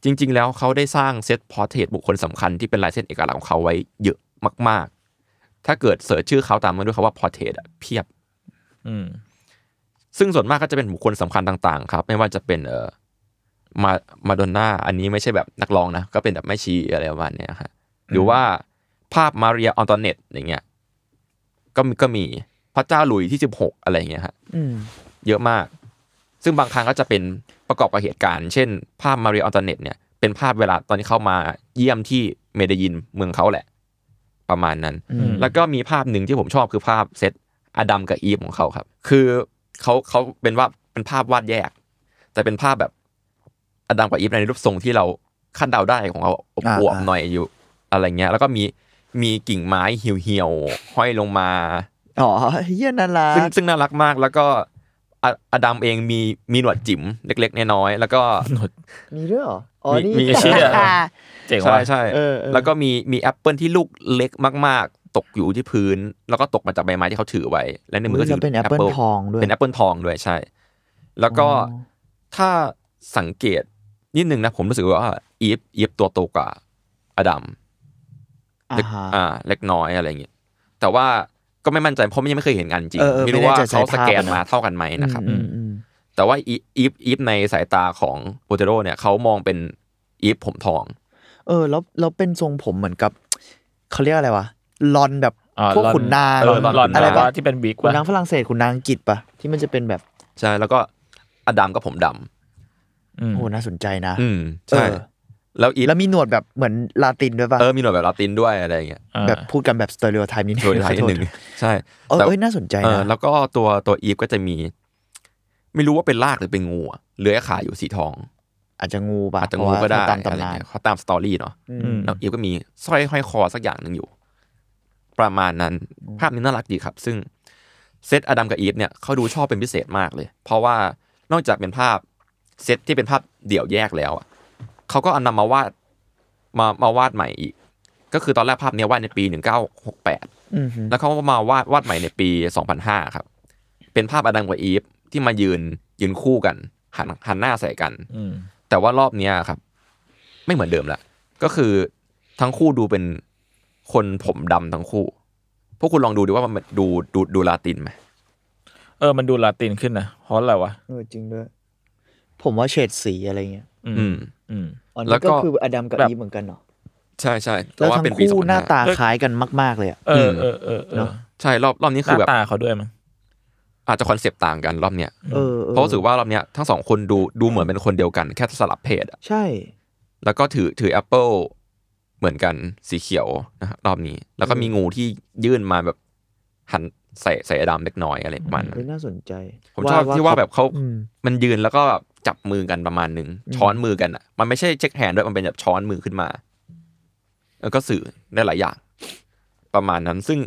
จริง ๆ แล้วเขาได้สร้างเซต portrait บุคคลสำคัญที่เป็นลายเส้นเอกลักษณ์ของเขาไว้เยอะมากๆ ถ้าเกิด search ชื่อเขาตามมาด้วยคำว่า portrait เพียบอืมซึ่งส่วนมากก็จะเป็นบุคคลสำคัญต่างๆ ครับ ไม่ว่าจะเป็นเอ่อมามาดอนน่าอันนี้ไม่ใช่แบบนักร้องนะ ก็เป็นแบบแม่ชีอะไรประมาณเนี้ยฮะหรือว่าภาพมาเรียออนตอนเนตอย่างเงี้ยก็มีก็มีพระเจ้าหลุยที่สิบหกอะไรอย่างเงี้ยฮะอืมเยอะมาก ซึ่งบางครั้งก็จะเป็นประกอบกับเหตุการณ์ เช่น ภาพมาเรียออนตอนเนตเนี่ยเป็นภาพเวลาตอนที่เข้ามาเยี่ยมที่เมเดยินเมืองเขาแหละ ประมาณนั้นอืมแล้วก็มีภาพหนึ่งที่ผมชอบคือภาพเซตอดัมกับอีฟของเขาครับ คือเขาเขาเป็นว่าเป็นภาพวาดแยก แต่เป็นภาพแบบอดัมกับอีฟในรูปทรงที่เราคาดเดาได้ของเขาออ่าวบอ่าๆหน่อยอยู่อะไรเงี้ย แล้วก็มีมีกิ่งไม้เหี่ยวๆห้อยลงมาอ๋อเฮียน่ารักซึ่งซึ่งน่ารักมากแล้วก็อะอดัมเองมีมีหนวดจิ๋มเล็ก ๆ น้อยๆแล้วก็มีด้วยเหรอ อ๋อมีนี่มีเชี่ยเจ๋งใช่ว่ะใช่เออเออแล้วก็มีมีแอปเปิลที่ลูกเล็กมาก ๆ ตกอยู่ที่พื้น แล้วก็ตกมาจากใบไม้ที่เขาถือไว้ และในมือก็แล้ถือเป็นแอปเปิลทองด้วยเป็นแอปเปิลทองด้วยใช่ แล้วก็อ๋อถ้าสังเกตนิดนึงนะผมรู้สึกว่าอีฟอีฟตัวโตกว่าอดัมอ่า เล็กฮะอ่าเล็กน้อยอะไรอย่างเงี้ยแต่ว่าก็ไม่มั่นใจเพราะไม่ยังไม่เคยเห็นงานจริงเออเออไม่รู้ว่าไม่แน่ใจเขาสแกนสายภาพอะนะมาเท่ากันไหมนะครับอืมอืม แต่ว่าอีอีฟอีฟในสายตาของโบเตโรเนี่ยเขามองเป็นอีฟผมทอง เออ แล้วแล้วเป็นทรงผมเหมือนกับเขาเรียกอะไรวะลอนแบบอ่าพวกลอนขุนนางเออหลอนอะไรแบบปะว่าที่เป็นบิ๊กขุนว่ะนางฝรั่งเศสขุนนางอังกฤษปะที่มันจะเป็นแบบใช่แล้วก็อดัมก็ผมดำอืมโอ้น่าสนใจนะ อืมใช่เออแล้วอีฟแล้วมีหนวดแบบเหมือนลาตินด้วยปะเออมีหนวดแบบลาตินด้วยอะไรอย่างเงี้ยอ่าแบบพูดกันแบบสเตอริโอไทป์นิดนึงโดยไทยนิดหนึ่งขอโทษใช่เออแต่เอ้ยน่าสนใจเออนะแล้วก็ตัวตัวอีฟก็จะมี ไม่รู้ว่าเป็นลากหรือเป็นงูอะเลื้อยขาอยู่สีทอง อาจจะงูปะอาจจะงูก็ได้เพงูราะว่าตามอะไรตำนานเงี้ยเขาตาม story เนาะอืมอืมแล้วอีฟก็มีสร้อยห้อยคอสักอย่างหนึ่งอยู่ ประมาณนั้นภาพนี้น่ารักดีครับ ซึ่งเซตอดัมกับอีฟเนี่ยเขาดูชอบเป็นพิเศษมากเลย เพราะว่านอกจากเป็นภาพเซตที่เป็นภาพเดี่ยวแยกแล้วอะเขาก็เอานำมาวาดมามาวาดใหม่อีก ก็คือตอนแรกภาพเนี้ยวาดในปี1968อืมฮึแล้วเขาก็มาวาดวาดใหม่ในปี2005ครับ เป็นภาพอดัมกับอีฟ ที่มายืนยืนคู่กัน หันหันหน้าใส่กันอืมแต่ว่ารอบเนี้ยครับ ไม่เหมือนเดิมละก็คือทั้งคู่ดูเป็นคนผมดำทั้งคู่ พวกคุณลองดูดิว่ามันดูดูดูลาตินไหมเออ มันดูลาตินขึ้นนะเพราะอะไรวะเออจริงด้วย ผมว่าเฉดสีอะไรเงี้ย อืม อืมอืมอ๋อแล้นี่วก็ก็คืออดัมกับแบบอีฟเหมือนกันเนาะใช่ใช่แต่แล้วว่าทั้เป็นงปีคู่หน้าตา2005คล้ายกันมาก ๆ เลยอะเออมเออเออเออเนอะใช่รอบรอบนี้คือน้าตาเขาด้วยมั้ง อาจจะคอนเซปต์ต่างกันรอบเนี้ยเออออเพราะรู้สึกว่ารอบเนี้ยทั้งสองคนดูดูเหมือนเป็นคนเดียวกัน แค่สลับเพศอะใช่ แล้วก็ถือถือแอปเปิลเหมือนกันสีเขียวนะครับรอบนี้ แล้วก็มีงูที่ยื่นมาแบบหันใส่ใส่อดัมเล็กน้อยอะไรประมาณนั้นเฮ้ยน่าสนใจ ผมชอบที่ว่าแบบเขาอืมมันยืนแล้วก็แบบจับมือกันประมาณหนึ่งช้อนมือกันอะ มันไม่ใช่ shake hand ด้วยมันเป็นแบบช้อนมือขึ้นมาแล้วก็สื่อได้หลายอย่าง ประมาณนั้นซึ่ง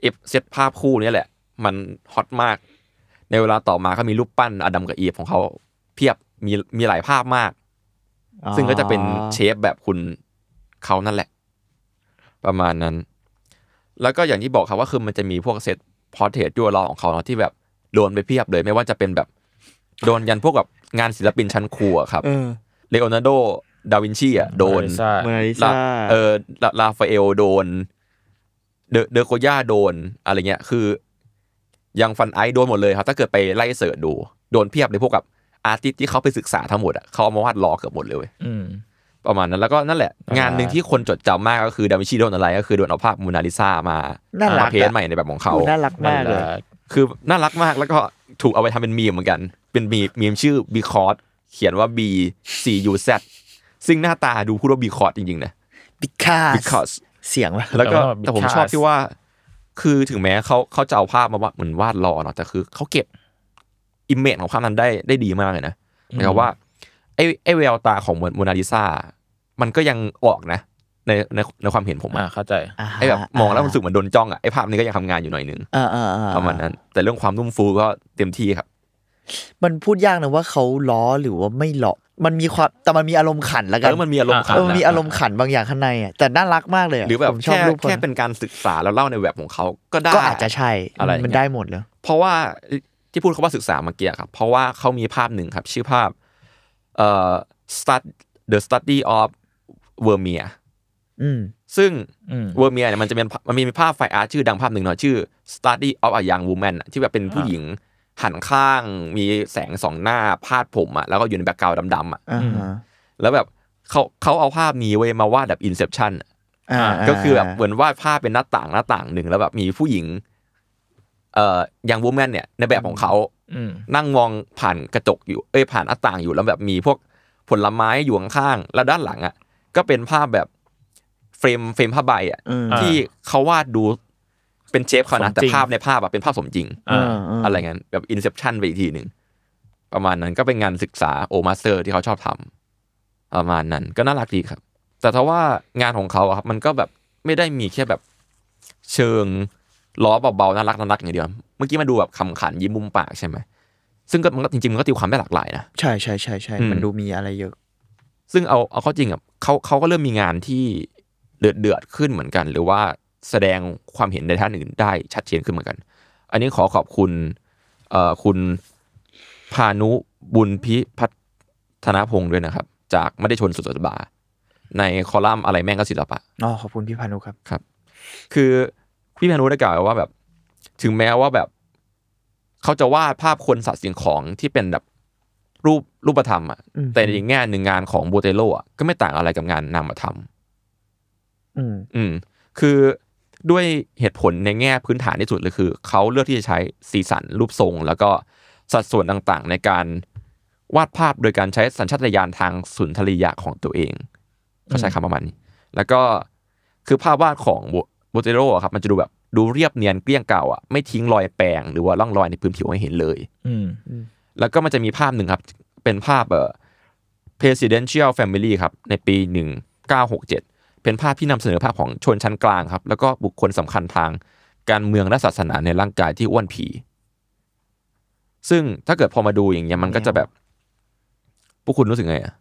ไอเซตภาพคู่เนี้ยแหละ มันฮอตมาก ในเวลาต่อมาก็มีรูปปั้นอดัมกับอีฟของเขาเพียบมีมีหลายภาพมากอ๋อซึ่งก็จะเป็น shape แบบคุณเขานั่นแหละ ประมาณนั้น แล้วก็อย่างที่บอกครับว่าคือมันจะมีพวกเซต portrait ยั่วล้อของเขาเนาะที่แบบโดนไปเพียบเลย ไม่ว่าจะเป็นแบบโดนยันพวกแบบงานศิลปินชั้นครูอะครับเออเลโอนาร์โดดาวินชีอะโดนโมนาลิซาโมนาลิลาซาเออราราฟาเอลโดนเดอเดอโกย่าโดนอะไรเงี้ย คือ ยังฟันไอซ์โดนหมดเลยครับ ถ้าเกิดไปไล่ search ดูโดนเพียบเลยพวกกับ artist ที่เขาไปศึกษาทั้งหมดอะเขาเอามาวาดล้อเกือบหมดเลยเว้ยอืมประมาณนั้นแล้วก็นั่นแหละอ่างงานหนึ่งที่คนจดจำมากก็คือดาวินชีโดนอะไรก็คือโดนเอาภาพโมนาลิซามาน่ารัมากอะ paint ใหม่ในแบบของเขาดูน่ารักมากเลยคือน่ารักมากแล้วก็ถูกเอาไปทำเป็นมีมเหมือนกัน เป็นมีมีมชื่อ b ีคอ s เขียนว่า B C U Z ซึ่งหน้าตาดูพูดว่า b ีคอ s จริงๆนะ because because เสียงว่ะแล้วก็แต่ว่าแต่ผม because ชอบที่ว่า คือถึงแม้เขาเขาจะเอาภาพมาว่าเหมือนวาดรอเนาะแต่คือเขาเก็บอิมเมจของภาพนั้นได้ได้ดีมากเลยนะหมายความว่าไอ้ไอ้แววตาของโมนาลิซามันก็ยังออกนะในในในความเห็นผมอ่าอะเข้าใจไอ้แบบมองแล้วมันรู้สึกเหมือนโดนจ้องอะไอ้ภาพนี้ก็ยังทำงานอยู่หน่อยนึงอ่าอ่าอ่าประมาณนั้น แต่เรื่องความนุ่มฟูก็เต็มที่ครับ มันพูดยากนะว่าเขาล้อหรือว่าไม่ล้อมันมีความแต่มันมีอารมณ์ขันแล้วกัเอนอมันมีอารมณ์ขันเออมันนะมีอารมณ์ขันบางอย่างข้างในอะแต่น่ารักมากเลยะหรือแบบผมชอบแค่รูปคนแค่เป็นการศึกษาแล้วเล่าในแบบของเขาก็ได้ก็อาจจะใช่อะไรอย่างเงี้ยมันได้หมดเลยเพราะว่าที่พูดคาว่าศึกษาเมื่อกี้ครับ เพราะว่าเขามีภาพหนึ่งครับ ชื่อภาพเอ่อ stud the study of Vermeer อืมซึ่งอืม Vermeer เนี่ยมันจะเป็นมันมีภาพ fine art ชื่อดังภาพหนึ่งเนาะชื่อ study of a young woman อะที่แบบเป็นผู้หญิง หันข้างมีแสงส่องหน้าพาดผมอะแล้วก็อยู่ใน background ดำๆอะอ่าฮะแล้วแบบเขาเขาเอาภาพนี้เว้ยมาวาดแบบ inception อะอ่าก็คือแบบเหมือนวาดภาพเป็นหน้าต่างหน้าต่างหนึ่งแล้วแบบมีผู้หญิง เอ่อ young woman เนี่ย ในแบบของเขาอืมนั่งมองผ่านกระจกอยู่เอ้ยผ่านหน้าต่างอยู่แล้วแบบมีพวกผลไม้อยู่ข้างๆแล้วด้านหลังอะ ก็เป็นภาพแบบเฟรมเฟรมผ้าใบอะอืมที่เขาวาดดู เป็น shape เขานะสมจริงแต่ภาพในภาพอะเป็นภาพสมจริงอ่าาอะไรเงี้ยแบบ inception ไปอีกทีหนึ่งประมาณนั้นก็เป็นงานศึกษา old master ที่เขาชอบทำประมาณนั้นก็น่ารักดีครับ แต่ถ้าว่างานของเขาอะครับมันก็แบบไม่ได้มีแค่แบบเชิงล้อเบาๆน่ารักน่ารักอย่างเดียวเมื่อกี้มาดูแบบขำขันยิ้มมุมปากใช่ไหมซึ่งก็มันก็จริงๆมันก็ตีความได้หลากหลายนะใช่ใช่ใช่ใช่อืมมันดูมีอะไรเยอะ ซึ่งเอาเอาเข้าจริงอะเขาเขาก็เริ่มมีงานที่เดือดเดือดขึ้นเหมือนกัน หรือว่า แสดงความเห็นในท่านอื่นได้ชัดเจนขึ้นเหมือนกัน อันนี้ขอขอบคุณเอ่อคุณพานุบุญพิพัฒนพงศ์ด้วยนะครับ จากไม่ได้ชนสุดสัปดาห์ในคอลัมน์อะไรแม่งก็ศิลปะอ๋อขอบคุณพี่พานุครับครับ คือพี่พานุได้กล่าวไว้ว่าแบบ ถึงแม้ว่าแบบ เขาจะวาดภาพคนสัตว์สิ่งของที่เป็นแบบรูปรูปธรรมอะอืมแต่ในอีกแง่หนึ่งงานของโบเตโลอะก็ไม่ต่างอะไรกับงานนามธรรมอืมอืม คือ ด้วยเหตุผลในแง่พื้นฐานที่สุดเลยคือ เขาเลือกที่จะใช้สีสันรูปทรง แล้วก็สัดส่วนต่างๆ ในการวาดภาพโดยการใช้สัญชาตญาณทางสุนทรียะของตัวเองเขาใช้คำประมาณนี้ แล้วก็คือภาพวาดของโบเตโรอะครับ มันจะดูแบบดูเรียบเนียนเกลี้ยงเก่าอะไม่ทิ้งรอยแปรงหรือว่าร่องรอยในพื้นผิวให้เห็นเลย อืมแล้วก็มันจะมีภาพหนึ่งครับ เป็นภาพเอ่อ presidential family ครับ ในปี1967เป็นภาพที่นำเสนอภาพของชนชั้นกลางครับ แล้วก็บุคคลสำคัญทางการเมืองและศาสนาในร่างกายที่อ้วนผี ซึ่งถ้าเกิดพอมาดูอย่างเงี้ยมันก็จะแบบพวกคุณรู้สึกไงอะ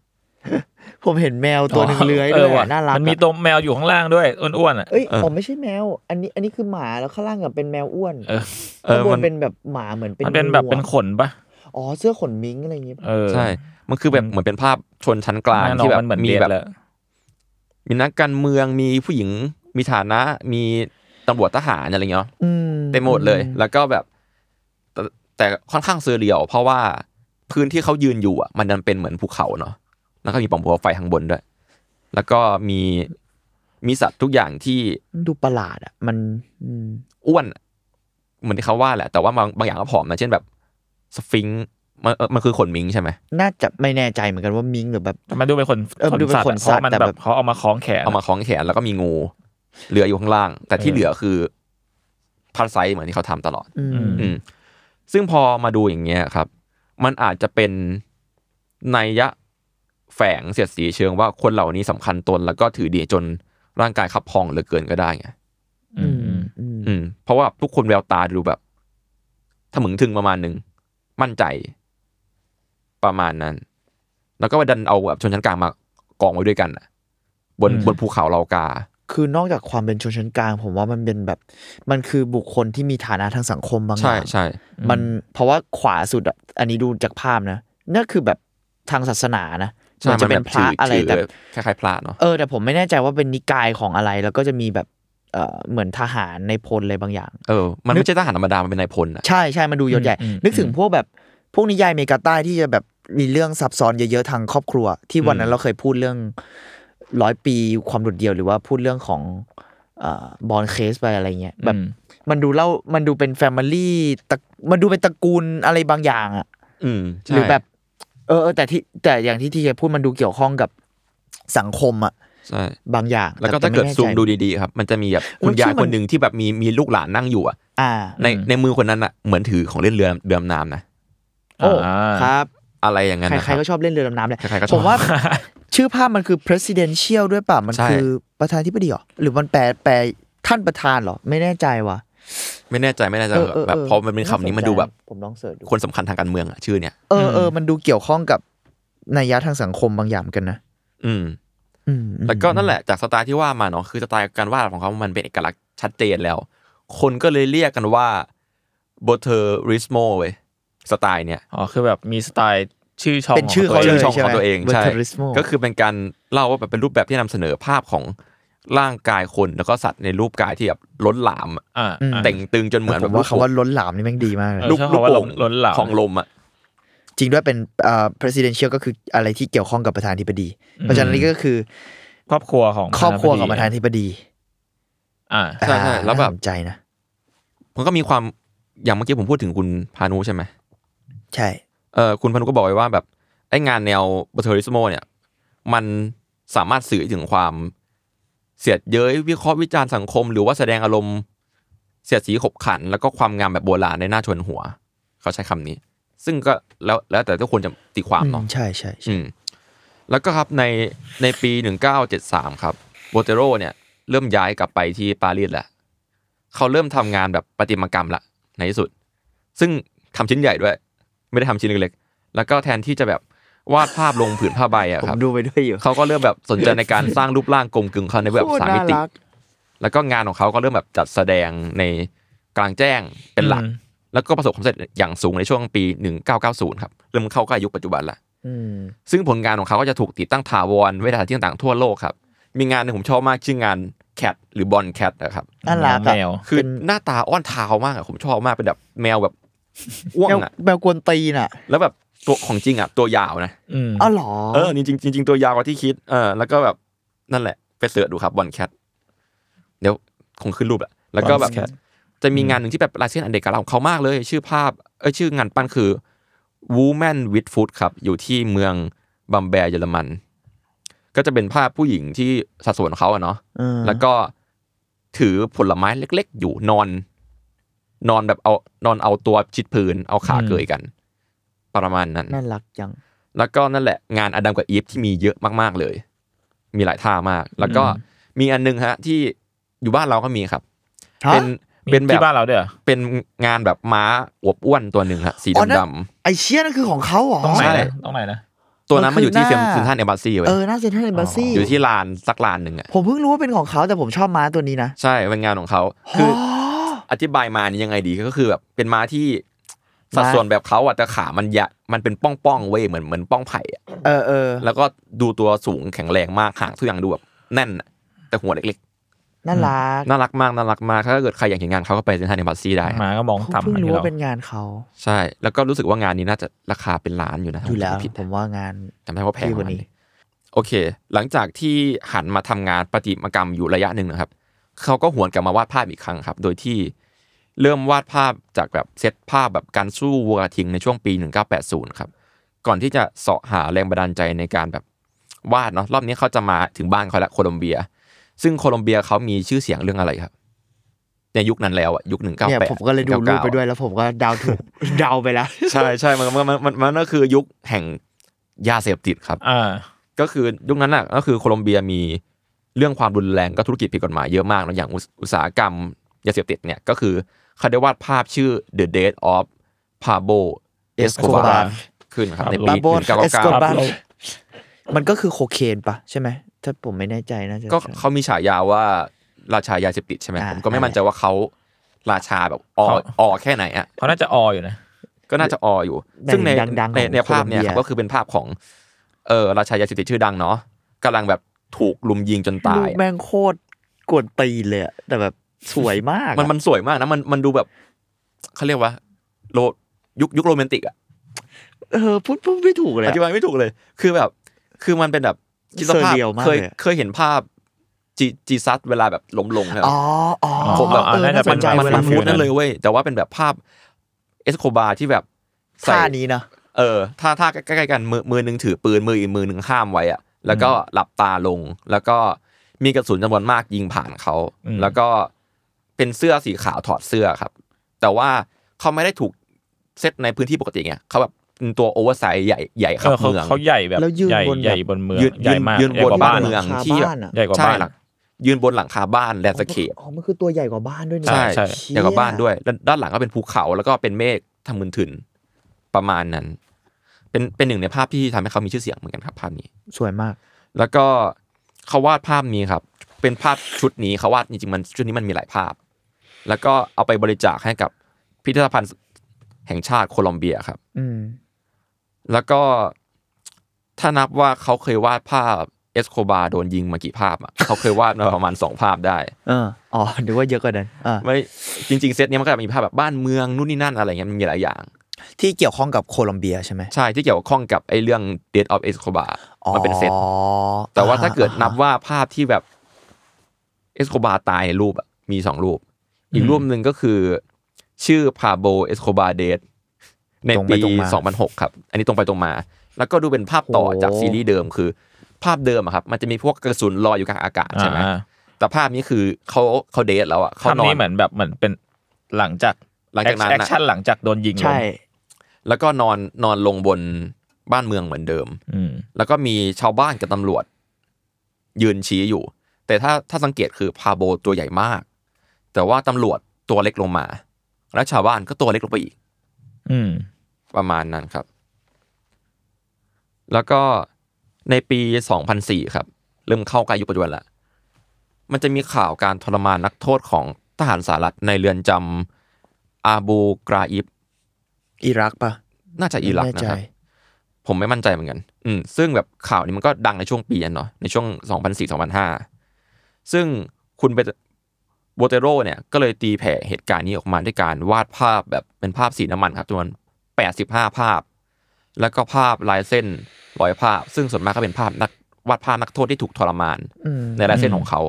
ผมเห็นแมวตัวหนึ่งเลื้อยเอด้อวยว่ะอะน่ารักมันมีอะตัวแมวอยู่ข้างล่างด้วยอ้วนๆอะเอ้ยเออผมไม่ใช่แมว อันนี้อันนี้คือหมาแล้วข้างล่างอะเป็นแมวอ้วนเออเอข้างอบมันนเป็นแบบหมาเหมือนเป็นมันเป็นแบบงูอะเป็นขนปะอ๋อเสื้อขนมิงอะไรอย่างเงี้ยเออใช่ มันคือแบบเหมือนเป็นภาพชนชั้นกลางแน่นอนที่แบบมันเหมือนมีเรียนแบบเลย มีนักการเมืองมีผู้หญิงมีฐานะ มีตำรวจทหารอะไรเงี้ยอืมเต็มหมดเลย แล้วก็แบบแต่แต่ค่อนข้าง surreal เพราะว่าพื้นที่เขายืนอยู่อะ มันดันเป็นเหมือนภูเขาเนาะแล้วก็มีปล่องภูเขาไฟข้างบนด้วย แล้วก็มีมีสัตว์ทุกอย่างที่มันดูประหลาดอะ มันอืมอ้วน เหมือนที่เขาว่าแหละ แต่ว่าบางบางอย่างก็ผอมนะเช่นแบบ sphinx มันเออมันคือขนมิงใช่ไหมน่าจะไม่แน่ใจเหมือนกันว่ามิงหรือแบบมันดูเป็นคนเออมันดูเป็นสัตว์ขนอะเพราะมันสัตว์แต่แบแบบบเขาเอามาคล้องแขนเอามาคล้องแขนแล้วก็มีงูเหลืออยู่ข้างล่าง แต่ที่เออเหลือคือพาร์ไซเหมือนที่เขาทำตลอด อืมอืมอืมซึ่งพอมาดูอย่างเงี้ยครับ มันอาจจะเป็นนัยยะแฝงเสียดสีเชิงว่าคนเหล่านี้สำคัญตน แล้วก็ถือดีจนร่างกายขับพองเหลือเกินก็ได้ไงอืม อืมอืมอืมเพราะว่าทุกคนแววตาดูแบบถมึงถึงประมาณหนึ่งมั่นใจ ประมาณนั้น แล้วก็ดันเอาแบบชนชั้นกลางมากองไว้ด้วยกันน่ะบนอืมบนภูเขาเหลากา คือนอกจากความเป็นชนชั้นกลาง ผมว่ามันเป็นแบบ มันคือบุคคลที่มีฐานะทางสังคมบางอใช่ย่างใช่มันเพราะว่าขวาสุดอะอันนี้ดูจากภาพนะนั่นคือแบบทางศาสนานะใช่มันจะเป็นแบบพระถือะไรถืแต่คล้ายๆพระเนาะเออแต่ผมไม่แน่ใจว่าเป็นนิกายของอะไร แล้วก็จะมีแบบเออเหมือนทหารในพลอะไรบางอย่าง เออ มันไม่ใช่ทหารธรรมดา มันเป็นนายพลอะใช่ใช่มันดูยศใหญ่อืมอืมนึกถึงพวกแบบ พวกนิยายอเมริกาใต้ที่จะแบบมีเรื่องซับซ้อนเยอะๆทางครอบครัว ที่วันนั้นเราเคยพูดเรื่องร้อยปีความโดดเดี่ยวหรือว่าพูดเรื่องของบอลเคสไปอะไรเงี้ยแบบอืมมันดูเล่ามันดูเป็นแฟมิลี่ตระมันดูเป็นตระกูลอะไรบางอย่างอะอืมใช่หรือแบบเออเออแต่ที่แต่อย่างที่ทีเคพูดมันดูเกี่ยวข้องกับสังคมอะใช่บางอย่าง แล้วก็ต่ถ้าเกิดไม่แน่ใจซูมดูดีๆครับ มันจะมีแบบคุณแล้วชื่ยายอมันคนหนึ่งที่แบบมีมีลูกหลานนั่งอยู่อะอ่าในในมือคนนั้นอะเหมือนถือของเล่นเรือเรือดำน้ำนะ โอ้อ่าครับ อะไรอย่างนั้นนะใคครรับๆก็ชอบเล่นเรือดำน้ำแหละใครๆก็ชอบผมว่าชื่อภาพมันคือ presidential ด้วยป่ะ มันใช่คือประธานที่ปดีเหรอ หรือมันแปลแปลท่านประธานเหรอ ไม่แน่ใจว่ะ ไม่แน่ใจไม่แน่ใจเออเออแบบเออพอมันเป็นคำนี้มันดูแบบผมลองเสิร์ชดูคนสำคัญทางการเมืองอะชื่อเนี่ยเออเออมันดูเกี่ยวข้องกับนัยยะทางสังคมบางอย่างเหมือนกันนะอืมอืมแล้วก็นั่นแหละจากสไตล์ที่ว่ามาเนาะคือสไตล์การวาดของเขา มันเป็นเอกลักษณ์ชัดเจนแล้ว คนก็เลยเรียกกันว่าโบเทอริสโมเว้ย สไตล์เนี่ยอ๋อคือแบบมีสไตล์ชื่อช่องเป็นชื่อขเขางเลตัยงช่องใช่ไหมของตัวเองใช่ Voltairismo ก็คือเป็นการเล่าว่าแบบเป็นรูปแบบที่นำเสนอภาพของร่างกายคนแล้วก็สัตว์ในรูปกายที่แบบล้นหลามอะอ่าอืมอ่าแต่งตึงจนเหมือนผมว่าคำว่าล้นหลามนี่แม่งดีมากเลยเออลูกชอบลูกคำว่าโป่งล้นหลามของลมอะจริงด้วยเป็นเอ่อ presidential ก็คืออะไรที่เกี่ยวข้องกับประธานาธิบดี เพราะฉะนั้นนี่ก็คือ ครอบครัวของครอบครัวของประธานาธิบดี อ่าใช่ใช่อ่าแล้วแบบน่าสนใจนะมันก็มีความอย่างเมื่อกี้ผมพูดถึงคุณพานุใช่ไหม ใช่เออคุณพานุก็บอกไว้ว่าแบบไอ้งานแนว Boterismo เนี่ย มันสามารถสื่อถึงความเสียดเย้ยวิเคราะห์วิจารณ์สังคม หรือว่าแสดงอารมณ์เสียดสีขบขัน แล้วก็ความงามแบบโบราณในหน้าชวนหัว เขาใช้คำนี้ ซึ่งก็แล้วแล้วแต่ทุกคนจะตีความเนาะอืมใช่ใช่ใช่อืมแล้วก็ครับในในปี 1973 ครับโบเตโรเนี่ย เริ่มย้ายกลับไปที่ปารีสแหละ เขาเริ่มทำงานแบบประติมากรรมละในที่สุด ซึ่งทำชิ้นใหญ่ด้วย ไม่ได้ทำชิ้นเล็กๆแล้วก็แทนที่จะแบบวาดภาพลงผืนผ้าใบอะผมครับดูไปด้วยอยู่เขาก็เริ่มแบบสนใจในการสร้างรูปร่างกลมกึ่งเขาในแบบโคตรสามมิติน่ารักแล้วก็งานของเขาก็เริ่มแบบจัดแสดงในกลางแจ้งเป็นหลักอืมแล้วก็ประสบความสำเร็จอย่างสูงในช่วงปี 1990 ครับ เริ่มเข้าใกล้ยุคปัจจุบันละอืมซึ่งผลงานของเขาก็จะถูกติดตั้งถาวรไว้ในสถานที่ต่างๆทั่วโลกครับ มีงานหนึ่งผมชอบมากชื่องาน Cat หรือ Ball Cat นะครับน่ารักแมอะวคือเป็นหน้าตาอ้อนเท้ามากอะผมชอบมากเป็นแบบแมวแบบ อ้วนแมวอะแมวกวนตีนอะ แล้วแบบตัวของจริงอะตัวยาวนะอืมอ้าวเหรอเออจริงๆจริงๆตัวยาวกว่าที่คิดเออแล้วก็แบบนั่นแหละไป search ดูครับ Ball Cat เดี๋ยวคงขึ้นรูปแหละแล้วก็แบบ Bond Cat จะมีงานหนึ่งที่แบบลายเส้นอันเด็กกับเราเขามากเลย ชื่อภาพเออชื่องานปั้นคือ Woman with Foot ครับ อยู่ที่เมืองบัมแบร์เยอรมัน ก็จะเป็นภาพผู้หญิงที่สัดส่วนของเขาอะเนาะเออแล้วก็ถือผลไม้เล็ก ๆ อยู่นอน นอนแบบเอานอนเอาตัวชิดพื้นเอาขาอืมเกยกัน ประมาณนั้นน่ารักจัง แล้วก็นั่นแหละงานอดัมกับอีฟที่มีเยอะมากๆเลย มีหลายท่ามาก แล้วก็มีอันนึงฮะ ที่อยู่บ้านเราก็มีครับฮะเป็นเป็นแบที่บบ้านเราด้วยเหรอเป็นงานแบบม้าอวบอ้วนตัวหนึ่งฮะสีอ๋อนั่นดำไอเชี่ยนั่นคือของเขาเหรอต้องไหนใช่นะต้องไหนนะๆตัวนั้นมันอยู่ที่มันคือหน้าเซนทันเอมบาซีเว้ยเออน่าเซ็นทรัลเอมบาซีอยู่ที่ลานสักลานหนึ่งอะผมเพิ่งรู้ว่าเป็นของเขาแต่ผมชอบม้าตัวนี้นะ ใช่เป็นงานของเขาคือ อธิบายมานี่ยังไงดีก็คือแบบเป็นม้าที่สัดส่วนแบบเขาอะแต่ขามันยะมันเป็นป้องๆเว้ยเหมือนเหมือนป้องไผ่อะเออเออแล้วก็ดูตัวสูงแข็งแรงมากหางทุกอย่างดูแบบแน่นอะแต่หัวเล็กน่ารักๆน่ารักมากน่ารักมากถ้าเกิดใครอยากเห็นงานเขาก็ไปเซนทันเอมบาซีได้หมาก็มองผมต่ำเพิ่งอันรู้นี้ว่าเราเป็นงานเขาใช่ แล้วก็รู้สึกว่างานนี้น่าจะราคาเป็นล้านอยู่นะอยู่แล้วถ้าจำไม่ผิดผมว่างานจำได้ว่าแพงที่กวัว่านนั้นนี้โอเค หลังจากที่หันมาทำงานประติมากรรมอยู่ระยะหนึ่งนะครับ เขาก็หวนกลับมาวาดภาพอีกครั้งครับ โดยที่เริ่มวาดภาพจากแบบเซตภาพแบบการสู้วัวกระทิงในช่วงปี 1980 ครับ ก่อนที่จะเสาะหาแรงบันดาลใจในการแบบวาดเนาะรอบนี้เขาจะมาถึงบ้านเขาละโคลอมเบีย ซึ่งโคลอมเบียเขามีชื่อเสียงเรื่องอะไรครับในยุคนั้นแล้วอะยุค1980เนี่ยผมก็เลยดูรูปไปด้วยแล้วผมก็เดาถูกเดาไปแล้วใช่ใช่มันมันมันมันมันก็คือยุคแห่งยาเสพติดครับอ่าก็คือยุคนั้นน่ะก็คือโคลอมเบียมี เรื่องความรุนแรงก็ธุรกิจผิดกฎหมายเยอะมากนะอย่างอุตอุตสาหกรรมยาเสพติดเนี่ยก็คือเขาได้วาดภาพชื่อ The Death of Pablo Escobar Escobar ขึ้นครับในบาปีโบเอสโกบา1999มันก็คือโคเคนปะใช่ไหมถ้าผมไม่แน่ใจนะจะก็เขามีฉายาว่าราชายาเสพติดใช่ไหมอ่าผมก็ไม่นั่นแหละมั่นใจว่าเขาราชาแบบอเขาออแค่ไหนอะเขาน่าจะอออยู่นะ ก็น่าจะออยู่ในซึ่งในดังๆในของในภาพเนี่ยโคลอมเบียครับก็คือเป็นภาพของเออราชายาเสพติดชื่อดังเนาะกำลังแบบ ถูกลุมยิงจนตารูยปแม่งโคตรกวนตีนเลยอะแต่แบบสวยมากอะมันมันสวยมากนะมันมันดูแบบเขาเรียกว่าโรยุคยุคโรแมนติกอะเออพูดพูดไม่ถูกเลยออะธิบายไม่ถูกเลย คือแบบ คือมันเป็นแบบคิดสภาพเซอร์เรียลมากเคยเลยอะเคยเห็นภาพจีจีซัสเวลาแบบล้มลงใช่ไหมอ๋ออ๋อผมแบบเออน่าจะน่าสนใจเป็มันเวมัลานมูดนั่นเลยเว้ยแต่ว่าเป็นแบบภาพเอสโคบาที่แบบใส่ท่านี้นะเออท่าท่าใกล้ๆกันมือมือหนึ่งถือปืนมืออีกมือหนึ่งห้ามไว้อะ แล้วก็หลับตาลง แล้วก็มีกระสุนจำนวนมากยิงผ่านเขาอืมแล้วก็เป็นเสื้อสีขาวถอดเสื้อครับ แต่ว่าเขาไม่ได้ถูกเซตในพื้นที่ปกติไงเขาแบบเป็นตัว oversize ใหญ่ใหญ่เอขับอเขาเมืองเขาใหญ่แบบแล้วยืนใหญ่บนแบบใหญ่บนเมืองยืนใหญ่มากยืนใหญ่กว่าบนบ้านเมืองหลังคาที่แบบบ้านอะใหญ่กว่าใช่บ้านหลังยืนบนหลังคาบ้าน landscape อ๋อมันคือตัวใหญ่กว่าบ้านด้วยนี่ใช่ใช่เชี่ใหญ่กว่าบ้านด้วยแล้วด้านหลังก็เป็นภูเขาแล้วก็เป็นเมฆทำมืนถึนประมาณนั้น เป็นเป็นหนึ่งในภาพที่ทำให้เขามีชื่อเสียงเหมือนกันครับภาพนี้ สวยมาก แล้วก็เขาวาดภาพนี้ครับ เป็นภาพชุดนี้เขาวาดจริงๆมันชุดนี้มันมีหลายภาพ แล้วก็เอาไปบริจาคให้กับพิพิธภัณฑ์แห่งชาติโคลอมเบียครับอืมแล้วก็ถ้านับว่าเขาเคยวาดภาพเอสโคบาโดนยิงมากี่ภาพอะเขาเคยวาดมาประมาณสองภาพได้ เอออ๋อนึกว่าเยอะกว่านั้นอ่าไม่จริง ๆ เซตเนี้ยมันก็จะมีภาพแบบบ้านเมืองนู่นนี่นั่นอะไรเงี้ยมันมีหลายอย่าง ที่เกี่ยวข้องกับโคลอมเบียใช่ไหมใช่ที่เกี่ยวข้องกับไอ้เรื่อง Death of Escobar อ๋อมันเป็นเซตแต่ว่าถ้าเกิดนับว่าภาพที่แบบเอสโคบาร์ตายในรูปอะมีสองรูป อีกรูปหนึ่งก็คือ ชื่อ Pablo Escobar Dead ในตรงไปปีตรงมา2006ครับ อันนี้ตรงไปตรงมา แล้วก็ดูเป็นภาพต่อโอ้จากซีรีส์เดิมคือ ภาพเดิมอะครับ มันจะมีพวกกระสุนลอยอยู่กลางอากาศใช่ไหมอ่าแต่ภาพนี้คือเขาเขาเดทแล้วอะเขาภาพนอนี้นเหมือนแบบเหมือนเป็นหลังจากหลังจากนั้นแอคน่ะชั่นหลังจากโดนยิงใช่ลง แล้วก็นอนนอนลงบนบ้านเมืองเหมือนเดิมอืมแล้วก็มีชาวบ้านกับตำรวจ ยืนชี้อยู่ แต่ถ้าถ้าสังเกตคือพาโบตัวใหญ่มาก แต่ว่าตำรวจตัวเล็กลงมา แล้วชาวบ้านก็ตัวเล็กลงไปอีก อืมประมาณนั้นครับ แล้วก็ในปี2004ครับ เริ่มเข้าใกล้ยุคปัจจุบันละมันจะมีข่าวการทรมานนักโทษของทหารสหรัฐในเรือนจำอาบูกราอิบ อิรักปะน่าจะอิรักไม่แน่นะใจครับผมไม่มั่นใจเหมือนกัน อืมซึ่งแบบข่าวนี้มันก็ดังในช่วงปีนั้นเนาะ ในช่วง 2004-2005 ซึ่งคุณเบโบเตโรเนี่ย ก็เลยตีแผ่เหตุการณ์นี้ออกมาด้วยการวาดภาพแบบเป็นภาพสีน้ำมันครับจำนวน 85 ภาพ แล้วก็ภาพลายเส้นร้อยภาพ ซึ่งส่วนมากก็เป็นภาพนักวาดภาพนักโทษที่ถูกทรมานอืมในลายเส้นของเขา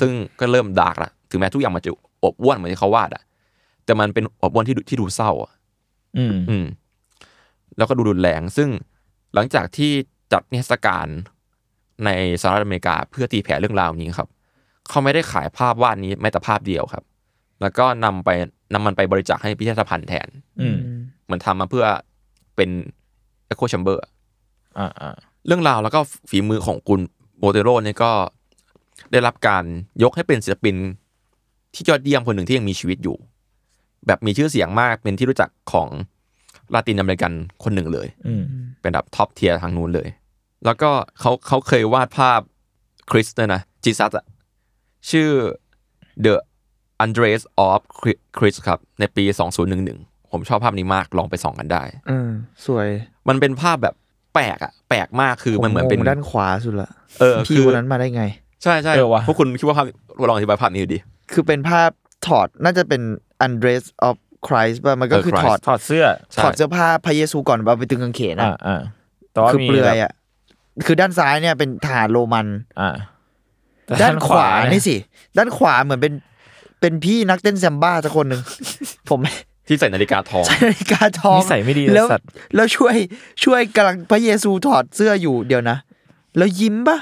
ซึ่งก็เริ่มดาร์กละถึงแม้ทุกอย่างมันจะอบอ้วนเหมือนที่เขาวาดอะแต่มันเป็นอบอ้วนที่ดูที่ดูเศร้า อะอืมอืม แล้วก็ดูรุนแรง ซึ่งหลังจากที่จัดนิทรรศการในสหรัฐอเมริกาเพื่อตีแผ่เรื่องราวนี้ครับ เขาไม่ได้ขายภาพวาดนี้แม้แต่ภาพเดียวครับ แล้วก็นำไปนำมันไปบริจาคให้พิพิธภัณฑ์แทน อืมเหมือนทำมาเพื่อเป็น Echo Chamber อะอ่าอ่าเรื่องราวแล้วก็ฝีมือของคุณโบเตโรเนี่ยก็ได้รับการยกให้เป็นศิลปินที่ยอดเยี่ยมคนหนึ่งที่ยังมีชีวิตอยู่ แบบมีชื่อเสียงมากเป็นที่รู้จักของลาตินอเมริกันคนหนึ่งเลยอืมเป็นแบบ top tier ทางนู้นเลย แล้วก็เขาเขาเคยวาดภาพคริสเนี่ยนะจีซัสอะชื่อ The Andres of Chris ครับ ในปี 2011 ผมชอบภาพนี้มากลองไปส่องกันได้อืมสวย มันเป็นภาพแบบแปลกอะแปลกมากคือมันเหมือนเป็นผงงด้านขวาสุดละเออพี่คือคนนั้นมาได้ไง ใช่ใช่เออว่ะพวกคุณคิดว่าภาพลองอธิบายภาพนี้ดูดิคือเป็นภาพถอดน่าจะเป็น Undress of Christ ป่ะมันก็เออคือ Christ ถอดถอดเสื้อใช่ถอดเสื้อผ้าพระเยซูก่อนเอาไปตึงกางเขนอ่าอะอ่าแต่ว่าคือมีเปลือยแบบอะคือด้านซ้ายเนี่ยเป็นทหารโรมันอ่าแต่ด้านขวาเยนี่สิ ด้านขวาเหมือนเป็น เป็นพี่นักเต้นแซมบ้าสักคนหนึ่งผมที่ใส่นาฬิกาทองใช้นาฬิกาทองนิสัยไม่ดีเลยแล้วสัตว์แล้วช่วยช่วยกำลังพระเยซูถอดเสื้ออยู่เดี๋ยวนะ แล้วยิ้มปะ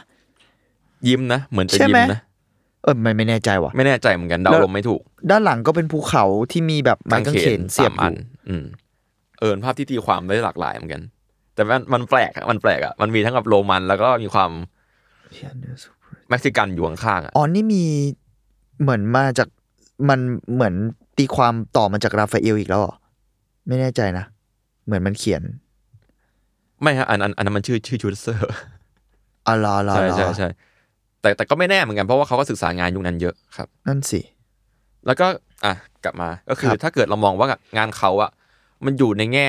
ยิ้มนะ เหมือนจะใช่ยิ้ไหมมนะ เออไม่ไม่แน่ใจว่ะ ไม่แน่ใจเหมือนกันเดาแล้วลมไม่ถูก ด้านหลังก็เป็นภูเขาที่มีแบบไม้กางเขนเสียบสามออันยู่อืมเออภาพที่ตีความได้หลากหลายเหมือนกัน แต่มันมันแปลกอะมันแปลกอะมันมีทั้งแบบโรมัน แล้วก็มีความเม็กซิกันอยู่ข้างๆอะอ๋อนี่มีเหมือนมาจากมันเหมือนตีความต่อมาจากราฟาเอลอีกแล้วเหรอไม่แน่ใจนะเหมือนมันเขียน ไม่ฮะอันอันอันนั้นมันชื่อชื่อชูเซอร์อ๋อเหรอเหรอใช่เหรอใช่ใช่ แต่แต่ก็ไม่แน่เหมือนกันเพราะว่าเขาก็ศึกษางานยุคนั้นเยอะครับ นั่นสิ แล้วก็อะกลับมาก็คือครับถ้าเกิดเรามองว่างานเขาอะมันอยู่ในแง่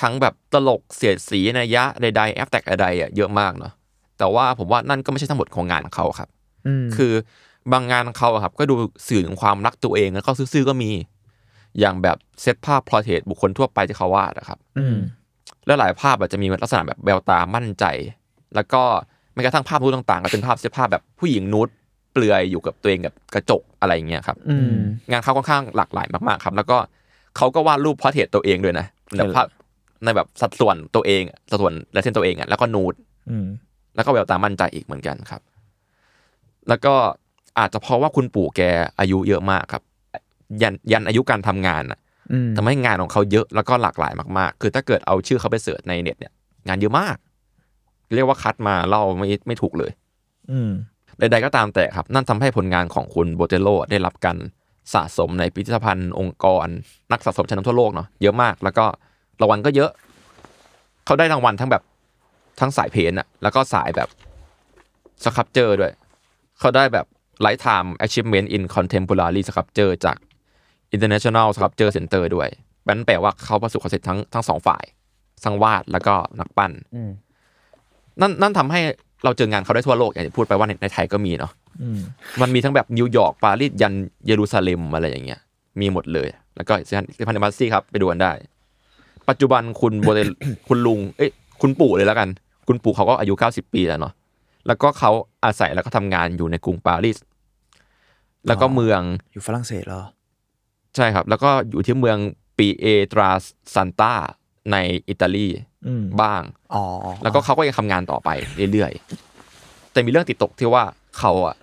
ทั้งแบบตลกเสียดสีนัยยะใดๆ abstract ใดๆอะเยอะมากเนาะแต่ว่าผมว่านั่นก็ไม่ใช่ทั้งหมดของงานเขาครับอืมคือบางงานเขาอะครับ ก็ดูสื่อถึงความรักตัวเองแล้วก็ซื่อๆก็มี อย่างแบบเซตภาพ portrait บุคคลทั่วไปที่เขาวาดนะครับ อืมแล้วหลายภาพอาจจะมีลักษณะแบบแววตามั่นใจ แล้วก็แม้กระทั่งภาพนูดต่างๆ ก็เป็นภาพเสื้อผ้าแบบผู้หญิงนูดเปลือยอยู่กับตัวเองกับกระจกอะไรอย่างเงี้ยครับอืมงานเขาค่อนข้างหลากหลายมากๆ ครับ แล้วก็เขาก็วาดรูปพอร์เทรตตัวเองด้วยนะแบบภาพในแบบสัดส่วนตัวเองอะสัดส่วนและเส้นตัวเองอะแล้วก็นูดอืมแล้วก็แววตามั่นใจอีกเหมือนกันครับ แล้วก็อาจจะเพราะว่าคุณปู่แกอายุเยอะมากครับ ยันยันอายุการทำงานอะอืมทำให้งานของเขาเยอะแล้วก็หลากหลายมากๆ คือถ้าเกิดเอาชื่อเขาไปเสิร์ชในเน็ตเนี่ย งานเยอะมาก เรียกว่าคัดมาเล่าไม่ไม่ถูกเลย อืมใดๆก็ตามแต่ครับ นั่นทำให้ผลงานของคุณโบเตโลได้รับการสะสมในพิพิธภัณฑ์องค์กร นักสะสมชั้นนำทั่วโลกเนาะเยอะมาก แล้วก็รางวัลก็เยอะ เขาได้รางวัลทั้งแบบทั้งสายเพนอะแล้วก็สายแบบสครับเจอร์ด้วย เขาได้แบบ Lifetime Achievement in Contemporary Sculpture จาก International Sculpture Center ด้วยนั่นแปลว่าเขาประสบความสำเร็จทั้งทั้งสองฝ่ายทั้งวาดแล้วก็นักปั้นอืม นั่นนั่นทำให้เราเจองานเขาได้ทั่วโลกอย่างที่พูดไปว่าในในไทยก็มีเนาะอืมมันมีทั้งแบบนิวยอร์กปารีสยันเยรูซาเล็มอะไรอย่างเงี้ย มีหมดเลย แล้วก็ซิพันธ์บัสซี่ครับ ไปดูกันได้ ปัจจุบันคุณโบเตคุณลุง เอ้ยคุณปู่เลยแล้วกัน คุณปู่เขาก็อายุ 90 ปีแล้วเนาะแล้วก็เขาอาศัยแล้วก็ทำงานอยู่ในกรุงปารีสแล้วก็เมืองอยู่ฝรั่งเศสเหรอ ใช่ครับ แล้วก็อยู่ที่เมืองปีเอตราซันตาในอิตาลีอืม บ้าง อ๋อ แล้วก็เขาก็ยังทำงานต่อไปเรื่อยๆ แต่มีเรื่องติดตกที่ว่าเขาอะ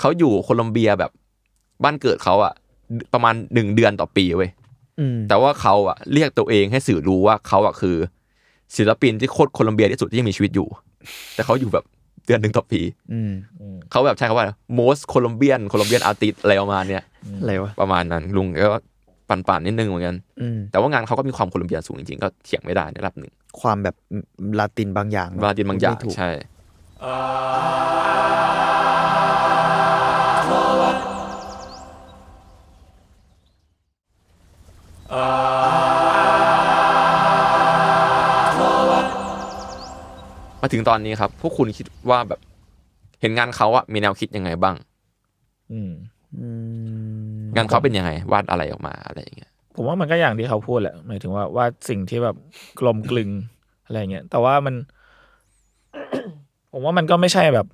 เขาอยู่โคลอมเบียแบบบ้านเกิดเขาอะ ประมาณหนึ่งเดือนต่อปีเว้ยอืมแต่ว่าเขาอะเรียกตัวเองให้สื่อรู้ว่าเขาอะคือ ศิลปินที่โคตรโคลอมเบียที่สุดที่ยังมีชีวิตอยู่ แต่เขาอยู่แบบเดือนหนึ่งต่อปีอืมเขาแบบใช้คำว่า most Colombian Colombian artist อะไรประมาณเนี้ยอะไรวะประมาณนั้นลุงก็ ปั่นๆนิดนึงเหมือนกันอืมแต่ว่างานเขาก็มีความโคลอมเบียสูงจริงๆ ก็เถียงไม่ได้ในระดับหนึ่ง ความแบบลาตินบางอย่างเนอะบราดินบางอย่างไม่ถูกใช่มาถึงตอนนี้ครับ พวกคุณคิดว่าแบบ เห็นงานเขาอะมีแนวคิดยังไงบ้าง อืมอืม งานเขาเป็นยังไงวาดอะไรออกมาอะไรอย่างเงี้ยผมว่ามันก็อย่างที่เขาพูดแหละหมายถึงว่าว่าสิ่งที่แบบกลมกลึงอะไรเงี้ยแต่ว่ามัน ผมว่ามันก็ไม่ใช่แบบ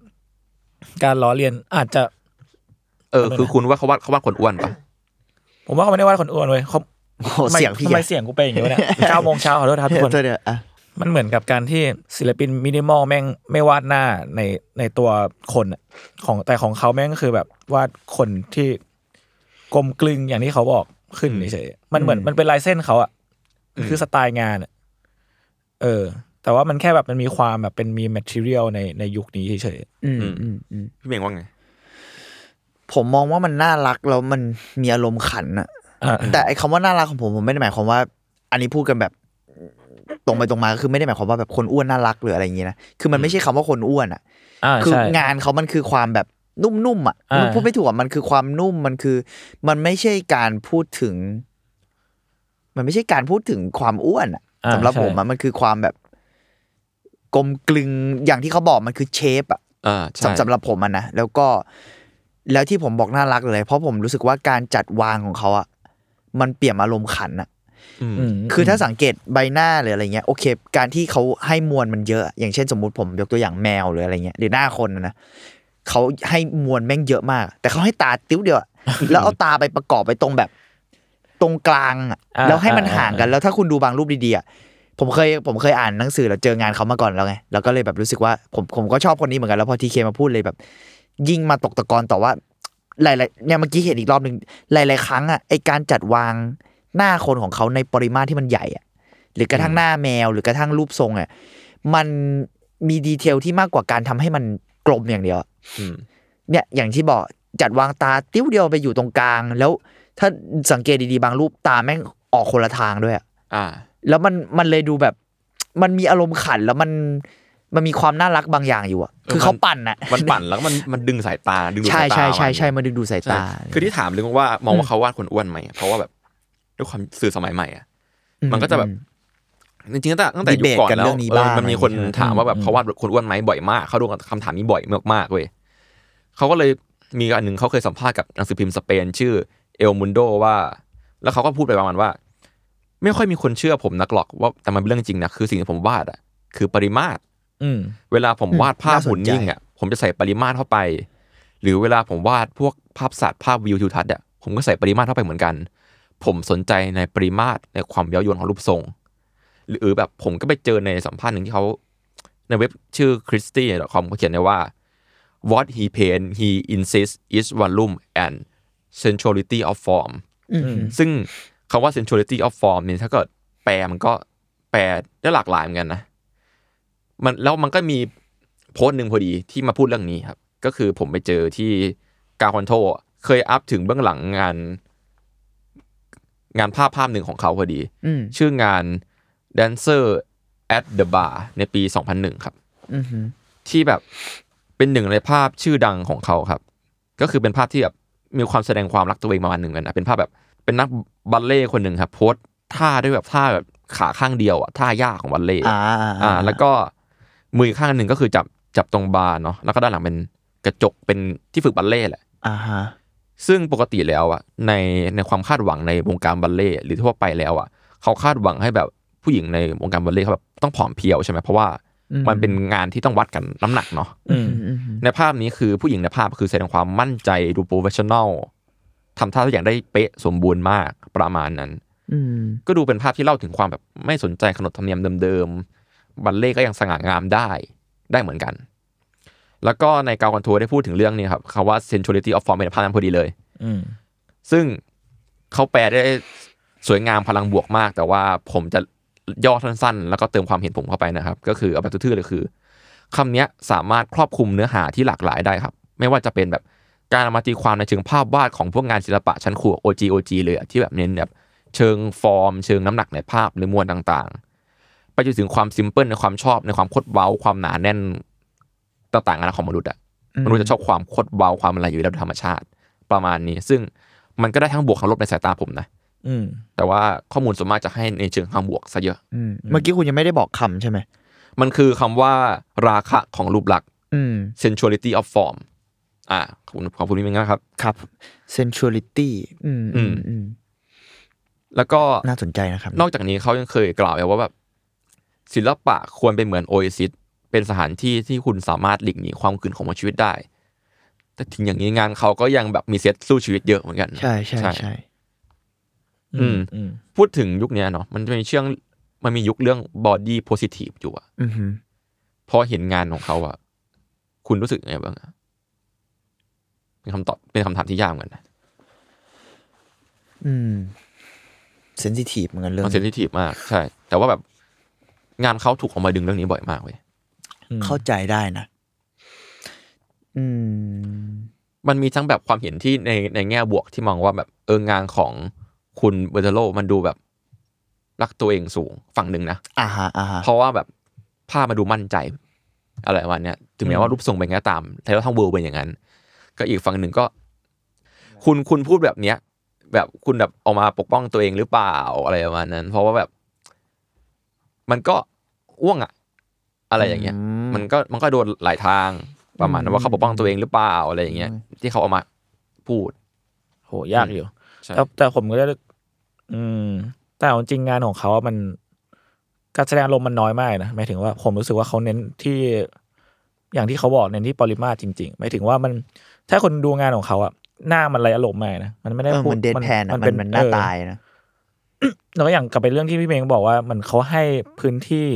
การล้อเลียนอาจจะ เออ คือคุณว่าเขาวาดเขาวาดคนอ้วนปะผมว่าเขาไม่ได้ว่าคนอ้วนเว้ยเขาโอ้โหทำไมเสียงพี่ทำไมเสียงกูเป็นอย่างนี้วะเนี่ยเก้าโมงเช้าขอโทษครับทุกคนเธอเนี่ยอะมันเหมือนกับการที่ศิลปินมินิมอลแม่งไม่วาดหน้าในในตัวคนอะของแต่ของเขาแม่งก็คือแบบวาดคนที่ กลมกลึงอย่างที่เขาบอกขึ้นเฉยๆมันเหมือนมันเป็นลายเส้นเขาอะมันคือสไตล์งานอะเออ แต่ว่ามันแค่แบบมันมีความแบบเป็นมี material ในในยุคนี้เฉยอืมอืมอืมพี่เมงว่าไง ผมมองว่ามันน่ารักแล้วมันมีอารมณ์ขันอะๆอ่าแต่ไอ้คำว่าน่ารักของผมผมไม่ได้หมายความว่า อันนี้พูดกันแบบตรงไปตรงมาก็คือไม่ได้หมายความว่าแบบคนอ้วนน่ารักหรืออะไรอย่างงี้นะคือมันไม่ใช่คำว่าคนอ้วนอะอ่าคือใช่งานเขามันคือความแบบ นุ่มๆอะอ่ามัมันพูดไม่ถูกอะมันคือความนุ่มมันคือ มันไม่ใช่การพูดถึง มันไม่ใช่การพูดถึงความอ้วนอะอ่าสำหรับใช่ผมอะมันคือความแบบกลมกลึงอย่างที่เขาบอกมันคือเชฟอะอ่าใช่สำสำหรับผมอะนะแล้วก็แล้วที่ผมบอกน่ารักเลย เพราะผมรู้สึกว่าการจัดวางของเขาอะมันเปี่ยมอารมณ์ขันอะอืมอืมคือถ้าสังเกตใบหน้าหรืออะไรเงี้ยโอเค การที่เขาให้มวลมันเยอะ อย่างเช่นสมมุติผมยกตัวอย่างแมวหรืออะไรเงี้ยหรือหน้าคนนะนะ เขาให้มวลแม่งเยอะมาก แต่เขาให้ตาติ้วเดียวอะแล้วเอาตาไปประกอบไปตรงแบบ ตรงกลางอะอ่าแล้วให้มันอ่าห่างกันแล้วถ้าคุณดูบางรูปดีๆอะผมเคยผมเคยอ่านหนังสือแล้วเจองานเขามาก่อนแล้วไงแล้วก็เลยแบบรู้สึกว่าผมผมก็ชอบคนนี้เหมือนกันแล้วพอทีเคมาพูดเลยแบบ ยิ่งมาตกตะกอนต่อว่า หลายๆเนี่ยเมื่อกี้เห็นอีกรอบหนึ่งหลาย ๆ ครั้งอะไอการจัดวางหน้าคนของเขาในปริมาตรที่มันใหญ่อะหรือกระทั่งหน้าแมวหรือกระทั่งรูปทรงอะมันมีดีเทลที่มากกว่าการทำให้มัน กลมอย่างเดียวอะอืมเนี่ยอย่างที่บอกจัดวางตาติ้วเดียวไปอยู่ตรงกลาง แล้วถ้าสังเกตดีๆบางรูปตาแม่งออกคนละทางด้วยอะอ่า แล้วมันมันเลยดูแบบ มันมีอารมณ์ขันแล้วมันมันมีความน่ารักบางอย่างอยู่อะคือเขาปั่นอะมันปั่นแล้วก็มันมันดึงสายตาดึงดูดใช่สายตาใช่ใช่มันใช่มันดึงดูดสายใช่ตา คือที่ถามเรื่องว่ามองว่าเขาวาดคนอ้วนไหมเพราะว่าแบบด้วยความสื่อสมัยใหม่อะมันก็จะแบบ จริงๆตั้งแต่ตั้งแต่ยุค Debate ก่อนกันแล้เรื่วองนี้เออบ้างมันมีคนอะไรอย่างเงี้ยถามว่าแบบเขาวาดคนอ้วนไหมบ่อยมากเขาโดนคำถามนี้บ่อยมากๆเว้ยเขาก็เลยมีอันหนึ่งเขาเคยสัมภาษณ์กับหนังสือพิมพ์สเปน ชื่อเอลมุนโดว่า แล้วเขาก็พูดไปประมาณว่า ไม่ค่อยมีคนเชื่อผมนักหรอกว่าแต่มันเป็นเรื่องจริงนะคือสิ่งที่ผมวาดอะคือปริมาตรอืมเวลาผมวาดภาพน่าสนใจหุ่นนิ่งอะ ผมจะใส่ปริมาตรเข้าไป หรือเวลาผมวาดพวกภาพสัตว์ภาพวิวทิวทัศน์อะผมก็ใส่ปริมาตรเข้าไปเหมือนกัน ผมสนใจในปริมาตรในความเย้ายวนของรูปทรง หรือแบบผมก็ไปเจอในสัมภาษณ์หนึ่งที่เขาในเว็บชื่อ christie.com เขาเขียนไว้ว่า what he paint he insists is volume and sensuality of form ซึ่งคำว่า sensuality of form เนี่ยถ้าเกิดแปลมันก็แปลได้หลากหลายเหมือนกันนะมันแล้วมันก็มีโพสต์หนึ่งพอดีที่มาพูดเรื่องนี้ครับ ก็คือผมไปเจอที่กาคอนโทเคยอัพถึงเบื้องหลังงาน งานภาพภาพหนึ่งของเขาพอดีอืมชื่องาน Dancer at the Bar ในปี 2001 ครับอือหือที่แบบเป็นหนึ่งในภาพชื่อดังของเขาครับ ก็คือเป็นภาพที่แบบมีความแสดงความรักตัวเองประมาณหนึ่งกันนะเป็นภาพแบบเป็นนักบัลเล่ต์คนหนึ่งครับโพสท่าด้วยแบบท่าแบบขาข้างเดียวอะท่ายากของบัลเล่ต์อ่าอ่า แล้วก็มืออกข้างหนึ่งก็คือจับจับตรงบาร์เนาะแล้วก็ด้านหลังเป็นกระจกเป็นที่ฝึกบัลเล่ต์แหละอ่าฮะซึ่งปกติแล้วอะในในความคาดหวังในวงการบัลเล่ต์หรือทั่วไปแล้วอะ เขาคาดหวังให้แบบ ผู้หญิงในวงการบัลเล่ต์เขาแบบต้องผอมเพรียวใช่ไหมเพราะว่ามันเป็นงานที่ต้องวัดกันน้ำหนักเนาะอืมอืมในภาพนี้คือผู้หญิงในภาพคือแสดงความมั่นใจดู professional ทำท่าทุกอย่างได้เป๊ะสมบูรณ์มากประมาณนั้นอืมก็ดูเป็นภาพที่เล่าถึงความแบบไม่สนใจขนบธรรมเนียมเดิมๆบัลเล่ก็ยังสง่างามได้ได้เหมือนกัน แล้วก็ใน Ground Control ได้พูดถึงเรื่องนี้ครับคำว่า sensuality of form เป็นภาพนั้นพอดีเลยอืมซึ่งเขาแปลได้สวยงามพลังบวกมาก แต่ว่าผมจะ ย่อสั้นๆ แล้วก็เติมความเห็นผมเข้าไปนะครับ ก็คือเอาแบบทื่อๆเลยคือคำเนี้ยสามารถครอบคลุมเนื้อหาที่หลากหลายได้ครับ ไม่ว่าจะเป็นแบบการเอามาตีความในเชิงภาพวาดของพวกงานศิลปะชั้นครู OG OG เลยอะที่แบบเน้นแบบเชิงฟอร์ม เชิงน้ำหนักในภาพหรือมวลต่างๆ ไปจนถึงความซิมเพิลในความชอบในความคดเว้าความหนาแน่นต่างๆของมนุษย์อะมนุษย์จะชอบความคดเว้าความอะไรอยู่แล้วโดยธรรมชาติประมาณนี้ ซึ่งมันก็ได้ทั้งบวกทั้งลบในสายตาผมนะอืม แต่ว่าข้อมูลส่วนมากจะให้ในเชิงทางบวกซะเยอะอืมเมื่อกี้คุณยังไม่ได้บอกคำใช่ไหม มันคือคำว่าราคะของรูปลักษณ์อืม sensuality of form อ่าขอบคุณขอบคุณพี่มิงนะครับ ครับ sensuality อืมอือืมมอืมแล้วก็น่าสนใจนะครับ นอกจากนี้เขายังเคยกล่าวไว้ว่าแบบศิลปะควรเป็นเหมือนโอเอซิสเป็นสถานที่ที่คุณสามารถหลีกหนีความขืนของชีวิตได้ แต่ถึงอย่างนี้งานเขาก็ยังแบบมีเซตสู้ชีวิตเยอะเหมือนกัน ใช่ใช่ใช่ใช่ อืมอืมพูดถึงยุคเนี้ยเนาะมันจะมีเชื่องมันมียุคเรื่อง body positive อยู่อะอือหือพอเห็นงานของเขาอะคุณรู้สึกยังไงบ้างอะเป็นคำตอบเป็นคำถามที่ยากเหมือนกันนะอืม sensitive เหมือนกันเรื่องมัน sensitive มาก ใช่ แต่ว่าแบบงานเขาถูกเอามาดึงเรื่องนี้บ่อยมากเว้ยเข้าใจได้นะอืม มันมีทั้งแบบความเห็นที่ในในแง่บวกที่มองว่าแบบเอองานของ คุณ Botero มันดูแบบ รักตัวเองสูงฝั่งหนึ่งนะอ่าฮะอ่าฮะเพราะว่าแบบภาพมาดูมั่นใจอะไรประมาณเนี้ยถึงแม้ว่ารูปทรงเป็นไงก็ตามแต่ว่าทั้งเวิร์เป็นอย่างนั้น ก็อีกฝั่งหนึ่งก็ คุณคุณพูดแบบเนี้ย แบบคุณแบบออกมาปกป้องตัวเองหรือเปล่าอะไรประมาณนั้น เพราะว่าแบบ มันก็อ้วงอะอะไรอย่างเงี้ย มันก็มันก็โดนหลายทางประมาณนั้นว่าเขาปกป้องตัวเองหรือเปล่าอะไรอย่างเงี้ย ที่เขาเอามาพูด โหยากอยู่ใช่แต่แต่ผมก็ได้ อืม แต่เอาจริงงานของเขาอะมันการแสดงอารมณ์มันน้อยมากนะหมายถึงว่าผมรู้สึกว่าเขาเน้นที่อย่างที่เขาบอกเน้นที่ปริมาตรจริงๆหมายถึงว่ามันถ้าคนดูงานของเขาอะหน้ามันไรอารมณ์มากนะมันไม่ได้เออพูดมันเดดแพนมันเป็มันหน้าเออตายนะแล้วก็อย่างกลับไปเรื่องที่พี่เมงบอกว่ามันเขาให้พื้นที่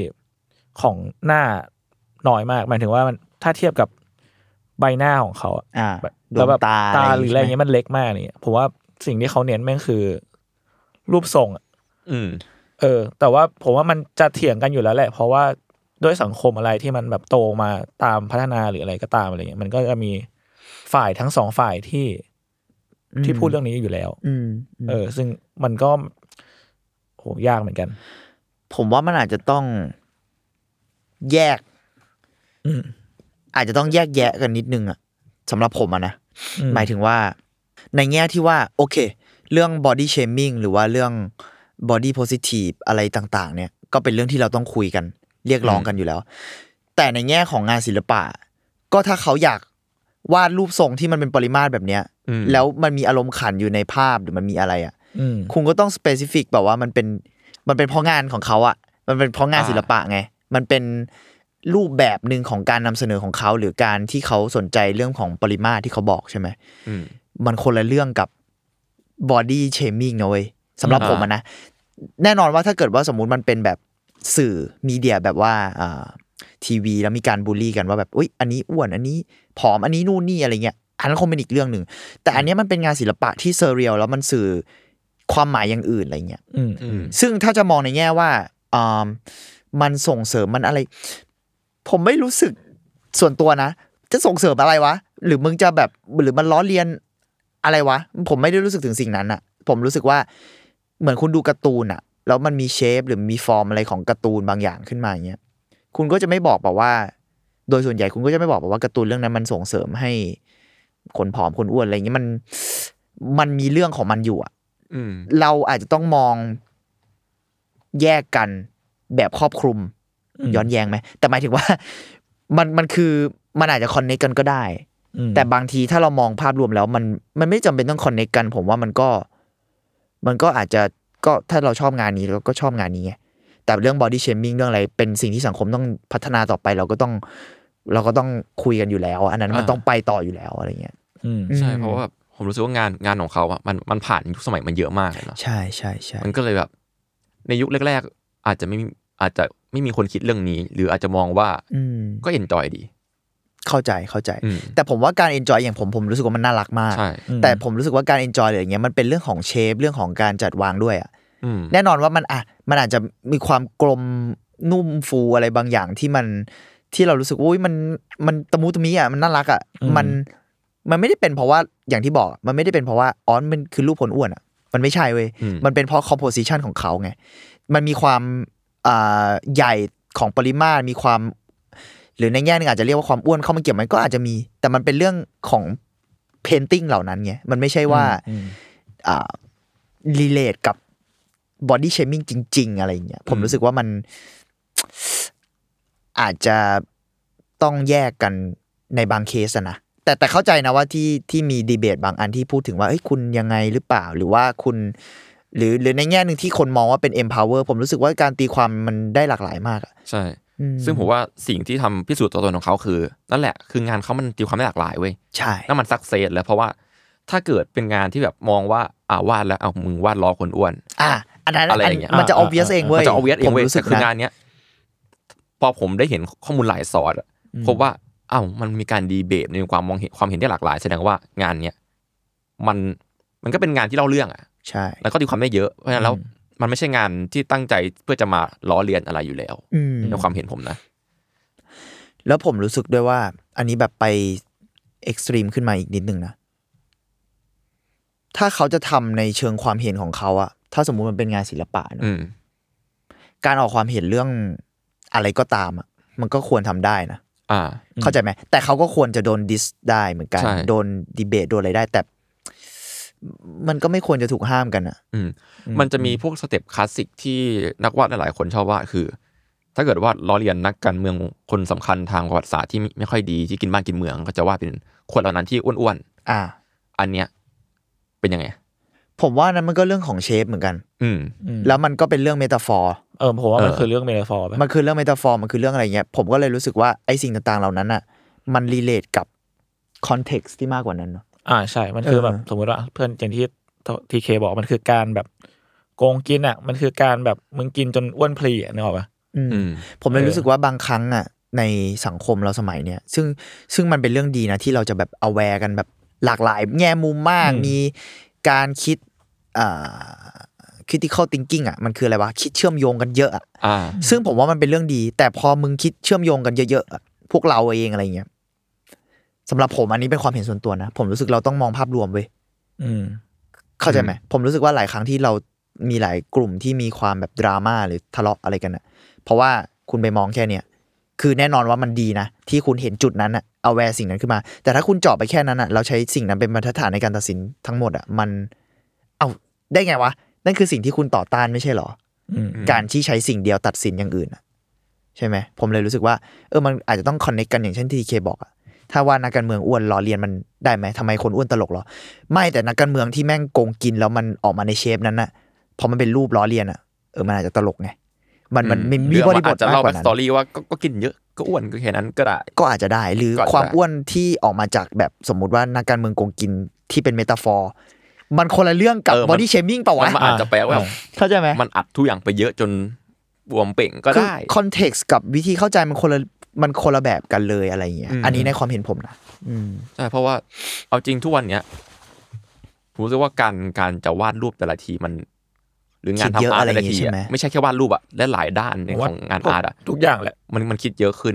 ของหน้าน้อยมากหมายถึงว่ามันถ้าเทียบกับใบหน้าของเขาอะอ่าแบบดวแล้วงแบบตาตาหรืออะไรใช่หมเงี้ยมันเล็กมากนี่ผมว่าสิ่งที่เขาเน้นแม่งคือ รูปทรงอะอืม เออ แต่ว่าผมว่ามันจะเถียงกันอยู่แล้วแหละ เพราะว่าด้วยสังคมอะไรที่มันแบบโตมาตามพัฒนาหรืออะไรก็ตามอะไรเงี้ยมันก็จะมีฝ่ายทั้งสองฝ่ายที่ที่พูดเรื่องนี้อยู่แล้ว อืมเออ ซึ่งมันก็โหยากเหมือนกัน ผมว่ามันอาจจะต้องแยก อืม อาจจะต้องแยกแยะกันนิดนึงอะสำหรับผมอะนะ อืม หมายถึงว่า ในแง่ที่ว่า โอเค เรื่อง body shaming หรือว่าเรื่อง body positive อะไรต่างๆ เนี่ยก็เป็นเรื่องที่เราต้องคุยกัน เรียกร้องกันอยู่แล้ว แต่ในแง่ของงานศิลปะ ก็ถ้าเขาอยากวาดรูปทรงที่มันเป็นปริมาตรแบบเนี้ยอืมแล้วมันมีอารมณ์ขันอยู่ในภาพหรือมันมีอะไรอะอืมคุณก็ต้องสเปซิฟิกแบบว่ามันเป็นมันเป็นเพราะงานของเขาอะมันเป็นเพราะงานศิลปะไง มันเป็นรูปแบบหนึ่งของการนำเสนอของเขา หรือการที่เขาสนใจเรื่องของปริมาตรที่เขาบอกใช่ไหมอืมมันคนละเรื่องกับ body shaming นะเว้ยสำหรับอ่าผมอะนะ แน่นอนว่าถ้าเกิดว่าสมมุติมันเป็นแบบสื่อ media แบบว่าอ่าทีวีแล้วมีการบูลลี่กันว่าแบบอุ้ยอันนี้อ้วนอันนี้ผอมอันนี้นู่นนี่อะไรเงี้ยอันนั้นคงเป็นอีกเรื่องหนึ่ง แต่อันเนี้ยมันเป็นงานศิลปะที่ surreal แล้วมันสื่อความหมายอย่างอื่นอะไรเงี้ยอืมอืมซึ่งถ้าจะมองในแง่ว่าอ่ามันส่งเสริมมันอะไร ผมไม่รู้สึกส่วนตัวนะ จะส่งเสริมอะไรวะ หรือมึงจะแบบหรือมันล้อเลียน อะไรวะ ผมไม่ได้รู้สึกถึงสิ่งนั้นอะผมรู้สึกว่าเหมือนคุณดูการ์ตูนอะแล้วมันมีเชฟหรือมีฟอร์มอะไรของการ์ตูนบางอย่างขึ้นมาอย่างเงี้ยคุณก็จะไม่บอกแบบว่า โดยส่วนใหญ่คุณก็จะไม่บอกแบบว่าการ์ตูนเรื่องนั้นมันส่งเสริมให้คนผอมคนอ้วนอะไรเงี้ยมันมันมีเรื่องของมันอยู่อะอืมเราอาจจะต้องมองแยกกันแบบครอบคลุมอืมย้อนแย้งไหมแต่หมายถึงว่า มันมันคือมันอาจจะคอนเน c กันก็ได้อืม แต่บางทีถ้าเรามองภาพรวมแล้ว มันมันไม่จำเป็นต้องคอนเน c กัน ผมว่ามันก็ มันก็อาจจะก็ถ้าเราชอบงานนี้เราก็ชอบงานนี้ไงแต่เรื่อง body shaming เรื่องอะไรเป็นสิ่งที่สังคมต้องพัฒนาต่อไป เราก็ต้อง เราก็ต้องคุยกันอยู่แล้ว อันนั้นมันอ่าต้องไปต่ออยู่แล้วอะไรเงี้ยอืมใช่อืมเพราะว่าผมรู้สึกว่างานงานของเขาอะมันมันผ่านยุคสมัยมันเยอะมากเลยเนาะใช่ใช่ใช่มันก็เลยแบบ ในยุคแรก ๆ อาจจะไม่มีอาจจะไม่มีคนคิดเรื่องนี้ หรืออาจจะมองว่าอืมก็เอนจอยดี เข้าใจเข้าใจอืมแต่ผมว่าการ enjoy อย่างผมผมรู้สึกว่ามันน่ารักมากใช่อืมแต่ผมรู้สึกว่าการ enjoy อะไรอย่างเงี้ยมันเป็นเรื่องของเชฟเรื่องของการจัดวางด้วยอะอืมแน่นอนว่ามันอะมันอาจจะมีความกลมนุ่มฟูอะไรบางอย่างที่มันที่เรารู้สึกว่าอุ้ยมันมันตะมุตะมิอะมันน่ารักอะอืมมันมันไม่ได้เป็นเพราะว่าอย่างที่บอกมันไม่ได้เป็นเพราะว่าอ๋อมันคือรูปคนอ้วนอะมันไม่ใช่เว้ยอืมมันเป็นเพราะ composition ของเขาไงมันมีความอ่าใหญ่ของปริมาตรมีความ หรือในแง่หนึงอาจจะเรียกว่าความอ้วนเข้ามาเกี่ยวมันก็อาจจะมี แต่มันเป็นเรื่องของ painting เหล่านั้นไงมันไม่ใช่ว่าอืมอ่า relate กับ body shaming จริง ๆ อะไรอย่างเงี้ยผมอืมรู้สึกว่ามันอาจจะต้องแยกกันในบางเคสอะนะแต่แต่เข้าใจนะว่าที่ที่มีดีเบตบางอันที่พูดถึงว่าเอ้ยคุณยังไงหรือเปล่า หรือว่าคุณ หรือหรือในแง่หนึ่งที่คนมองว่าเป็น empower ผมรู้สึกว่าการตีความมันได้หลากหลายมากอะใช่อืม ซึ่งผมว่าสิ่งที่ทำพิสูจน์ตัวตนของเขาคือนั่นแหละคืองานเขามันตีความได้หลากหลายเว้ยใช่นั่นมันสักเซสแล้วเพราะว่าถ้าเกิดเป็นงานที่แบบมองว่าอ่าวาดแล้วเอามึงวาดล้อคนอ้วน อะอันนั้นอะไรอัอนย่างเงี้ยมันจะอ่า obvious อ่าเองเว้มันยจะเอาเวียดเองผมเว้ยรู้สึแต่กคือนะงานเนี้ยพอผมได้เห็นข้อมูลหลายซอร์สอะพบว่าอ้าวมันมีการดีเบตในความมองเห็นความเห็นที่หลากหลาย แสดงว่างานเนี้ยมันมันก็เป็นงานที่เล่าเรื่องอะใช่ แล้วก็ตีความได้เยอะเพราะฉะนั้นแล้ว มันไม่ใช่งานที่ตั้งใจเพื่อจะมาล้อเลียนอะไรอยู่แล้วอืมในความเห็นผมนะ แล้วผมรู้สึกด้วยว่า อันนี้แบบไปเอ็กซ์ตรีมขึ้นมาอีกนิดนึงนะถ้าเขาจะทำในเชิงความเห็นของเขาอะถ้าสมมุติมันเป็นงานศิลปะเนอะอืมการออกความเห็นเรื่องอะไรก็ตามอะมันก็ควรทำได้นะอ่า เข้าใจไหมแต่เขาก็ควรจะโดน diss ได้เหมือนกันใช่โดนดีเบตโดนอะไรได้ แต่ มันก็ไม่ควรจะถูกห้ามกันอะอืม มันจะมีพวกสเต็ปคลาสสิกที่นักวาดหลายๆคนชอบวาดคือ ถ้าเกิดว่าล้อเลียนนักการเมืองคนสำคัญทางประวัติศาสตร์ที่ไม่ไม่ค่อยดีที่กินบ้านกินเมือง ก็จะวาดเป็นคนเหล่านั้นที่อ้วนอ่าๆอันเนี้ยเป็นยังไง ผมว่านั้นมันก็เรื่องของ shape เหมือนกัน อืมอืมแล้วมันก็เป็นเรื่อง metaphorเออผมว่ามันเออคือเรื่อง metaphor มันคือเรื่อง metaphor มันคือเรื่องอะไรเงี้ยผมก็เลยรู้สึกว่าไอ้สิ่งต่างๆเหล่านั้นอะ มัน relate กับ context ที่มากกว่านั้นเนาะ อ่าใช่ มันคือเออแบบสมมติว่าเพื่อนอย่างที่ TK บอกมันคือการแบบโกงกินอะ มันคือการแบบมึงกินจนอ้วนเพลียนึกออกปะอืมอืมผมเลยเออรู้สึกว่าบางครั้งอะ ในสังคมเราสมัยเนี้ยซึ่งซึ่งมันเป็นเรื่องดีนะ ที่เราจะแบบ aware กันแบบหลากหลาย แง่มุมมากมีการคิดอ่า critical thinking อะมันคืออะไรวะคิดเชื่อมโยงกันเยอะอะอ่าซึ่งผมว่ามันเป็นเรื่องดี แต่พอมึงคิดเชื่อมโยงกันเยอะๆอะพวกเราเองอะไรเงี้ย สำหรับผมอันนี้เป็นความเห็นส่วนตัวนะ ผมรู้สึกเราต้องมองภาพรวมเว้ยอืมเข้าใจไหมผมรู้สึกว่าหลายครั้งที่เรามีหลายกลุ่มที่มีความแบบดราม่าหรือทะเลาะอะไรกันอะเพราะว่าคุณไปมองแค่เนี้ยคือแน่นอนว่ามันดีนะ ที่คุณเห็นจุดนั้นอะเอาแวร์สิ่งนั้นขึ้นมา แต่ถ้าคุณเจาะไปแค่นั้นอะเราใช้สิ่งนั้นเป็นบรรทัดฐานในการตัดสินทั้งหมดอะมัน เอาได้ไงวะ นั่นคือสิ่งที่คุณต่อต้านไม่ใช่เหรออืมการที่ใช้สิ่งเดียวตัดสินอย่างอื่นอะใช่ไหมผมเลยรู้สึกว่าเออมันอาจจะต้องคอนเน c กกันอย่างเช่นที่เคบอกอะ ถ้าว่านักการเมืองอ้วนล้อเลียนมันได้ไหมทำไมคนอ้วนตลกเหรอ ไม่แต่นักการเมืองที่แม่งโกงกินแล้วมันออกมาในเชฟนั้นน่ะพอมันเป็นรูปล้อเลียนอะเออมันอาจจะตลกไงมันมันมันมีเรื่องบริบอาทจจะมากเล่ากว่าแบ็กนั้สตอนรี่ว่าก็ก็กินเยอะก็อ้วนก็แค่นั้นก็ได้ ก็อาจจะได้หรือก็อาจจะความได้อ้วนที่ออกมาจากแบบสมมุติว่านักการเมืองโกงกินที่เป็นเมตาฟอร์มันคนละเรื่องกับเออมันบอดี้เชมิ่งเปล่าวะมันอาจจะแปลว่าเข้าใจไหมมันอัดทุกอย่างไปเยอะจนบวมเป่งก็ได้คอนเท็กซ์กับวิธีเข้าใจมันคนละ มันคนละแบบกันเลยอะไรอย่างเงี้ย อืม อันนี้ในความเห็นผมนะอืม ใช่เพราะว่าเอาจริงทุกวันเนี้ยผมรู้สึกว่าการการจะวาดรูปแต่ละทีมัน หรืองานคิดเยอะทำอาร์ตอะไรแต่ละทีอย่างงี้ใช่อะไหม ไม่ใช่แค่วาดรูปอะและหลายด้านในผมว่าของงานอาร์ตอะทุกอย่างแหละ มันมันคิดเยอะขึ้น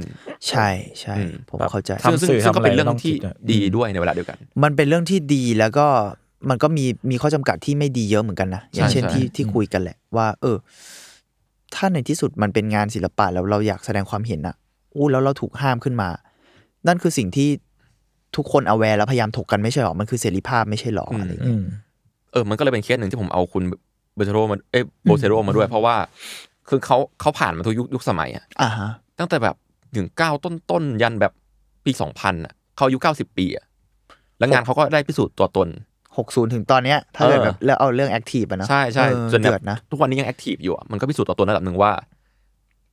ใช่ใช่อืม ผมแบบเข้าใจทำซึ่งสื่อซึ่งก็ทำอะไรเป็นเรื่องต้องที่คิดอะ ดีอืมด้วยในเวลาเดียวกัน มันเป็นเรื่องที่ดีแล้วก็มันก็มีมีข้อจำกัดที่ไม่ดีเยอะเหมือนกันนะ อย่างเช่นใช่ ที่ใช่ที่คุยกันแหละว่า เออ ถ้าในที่สุดมันเป็นงานศิลปะแล้วเราอยากแสดงความเห็นอะ อู้แล้วเราถูกห้ามขึ้นมา นั่นคือสิ่งที่ทุกคนเอาแวร์แล้วพยายามถกกันไม่ใช่หรอ มันคือเสรีภาพไม่ใช่หรออะไรอย่างเงี้ยอืมเออ มันก็เลยเป็นเคสหนึ่งที่ผมเอาคุณเบโทโรมาเอ้โบเซโรมาด้วย เพราะว่าคือเขาเขาผ่านมาทุกยุคยุคสมัยอะอ่าฮะตั้งแต่แบบถึงเก้าต้นต้นๆยันแบบปีสองพันอะเขาอายุเก้าสิบปีอะแล้วงานเขาก็ได้พิสูจน์ตัวตนหกศูนย์ถึงตอนเนี้ยถ้าเกิดเออแบบแล้วเอาเรื่องแอคทีฟอะนะใช่ใช่เออจนแบเดือบดนะทุกวันนี้ยังแอคทีฟอยู่อะมันก็พิสูจน์ตัวตนระดับหนึ่งว่า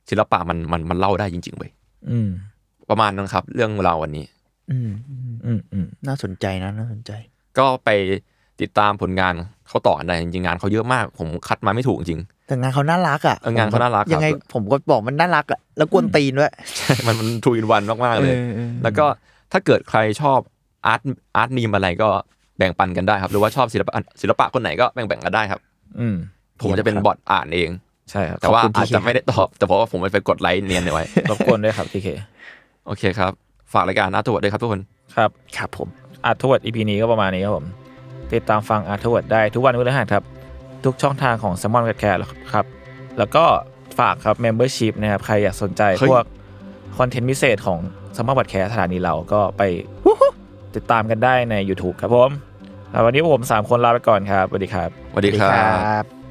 ศิลปะมันมันมันเล่าได้จริงๆเว้ย อืม ประมาณนั้นครับ เรื่องราววันนี้อืมอืมอืมอืมน่าสนใจนะน่าสนใจ ก็ไปติดตามผลงานเขาต่อได้จริงๆงานเขาเยอะมากผมคัดมาไม่ถูกจริงแต่งานเขาน่ารักอะเอองานเขาน่ารักครับยังไงผมก็บอกมันน่ารักอะแล้วกวนตีนด้วยมันมันทูอินวันมากๆเลยเออเออแล้วก็ถ้าเกิดใครชอบอาร์ตอาร์ตนีมอะไรก็แบ่งปันกันได้ครับ หรือว่าชอบศิลปะศิลปะคนไหนก็แบ่งแบ่งๆกันได้ครับ อืมผมจะเป็น bot อ่านเอง ใช่ครับแต่ว่าขอบคุณอาจจะ TK ไม่ได้ตอบ แต่เพราะว่าผมไปกดไลค์เนียนเอาไว้รบกวนด้วยครับ TK โอเคครับ ฝากรายการ Artword ด้วยครับทุกคนครับครับผม Artword EP นี้ก็ประมาณนี้ครับผม ติดตามฟัง Artword ได้ทุกวันพฤหัสครับ ทุกช่องทางของ Salmon Podcast ครับ แล้วก็ฝากครับ Membership นะครับ ใครอยากสนใจเฮ้ยพวกคอนเทนต์พิเศษของ Salmon Podcast สถานีเราก็ไปติดตามกันได้ใน YouTube ครับผมแล้ววันนี้ผม 3 คนลาไปก่อนครับสวัสดีครับสวัสดีครับบ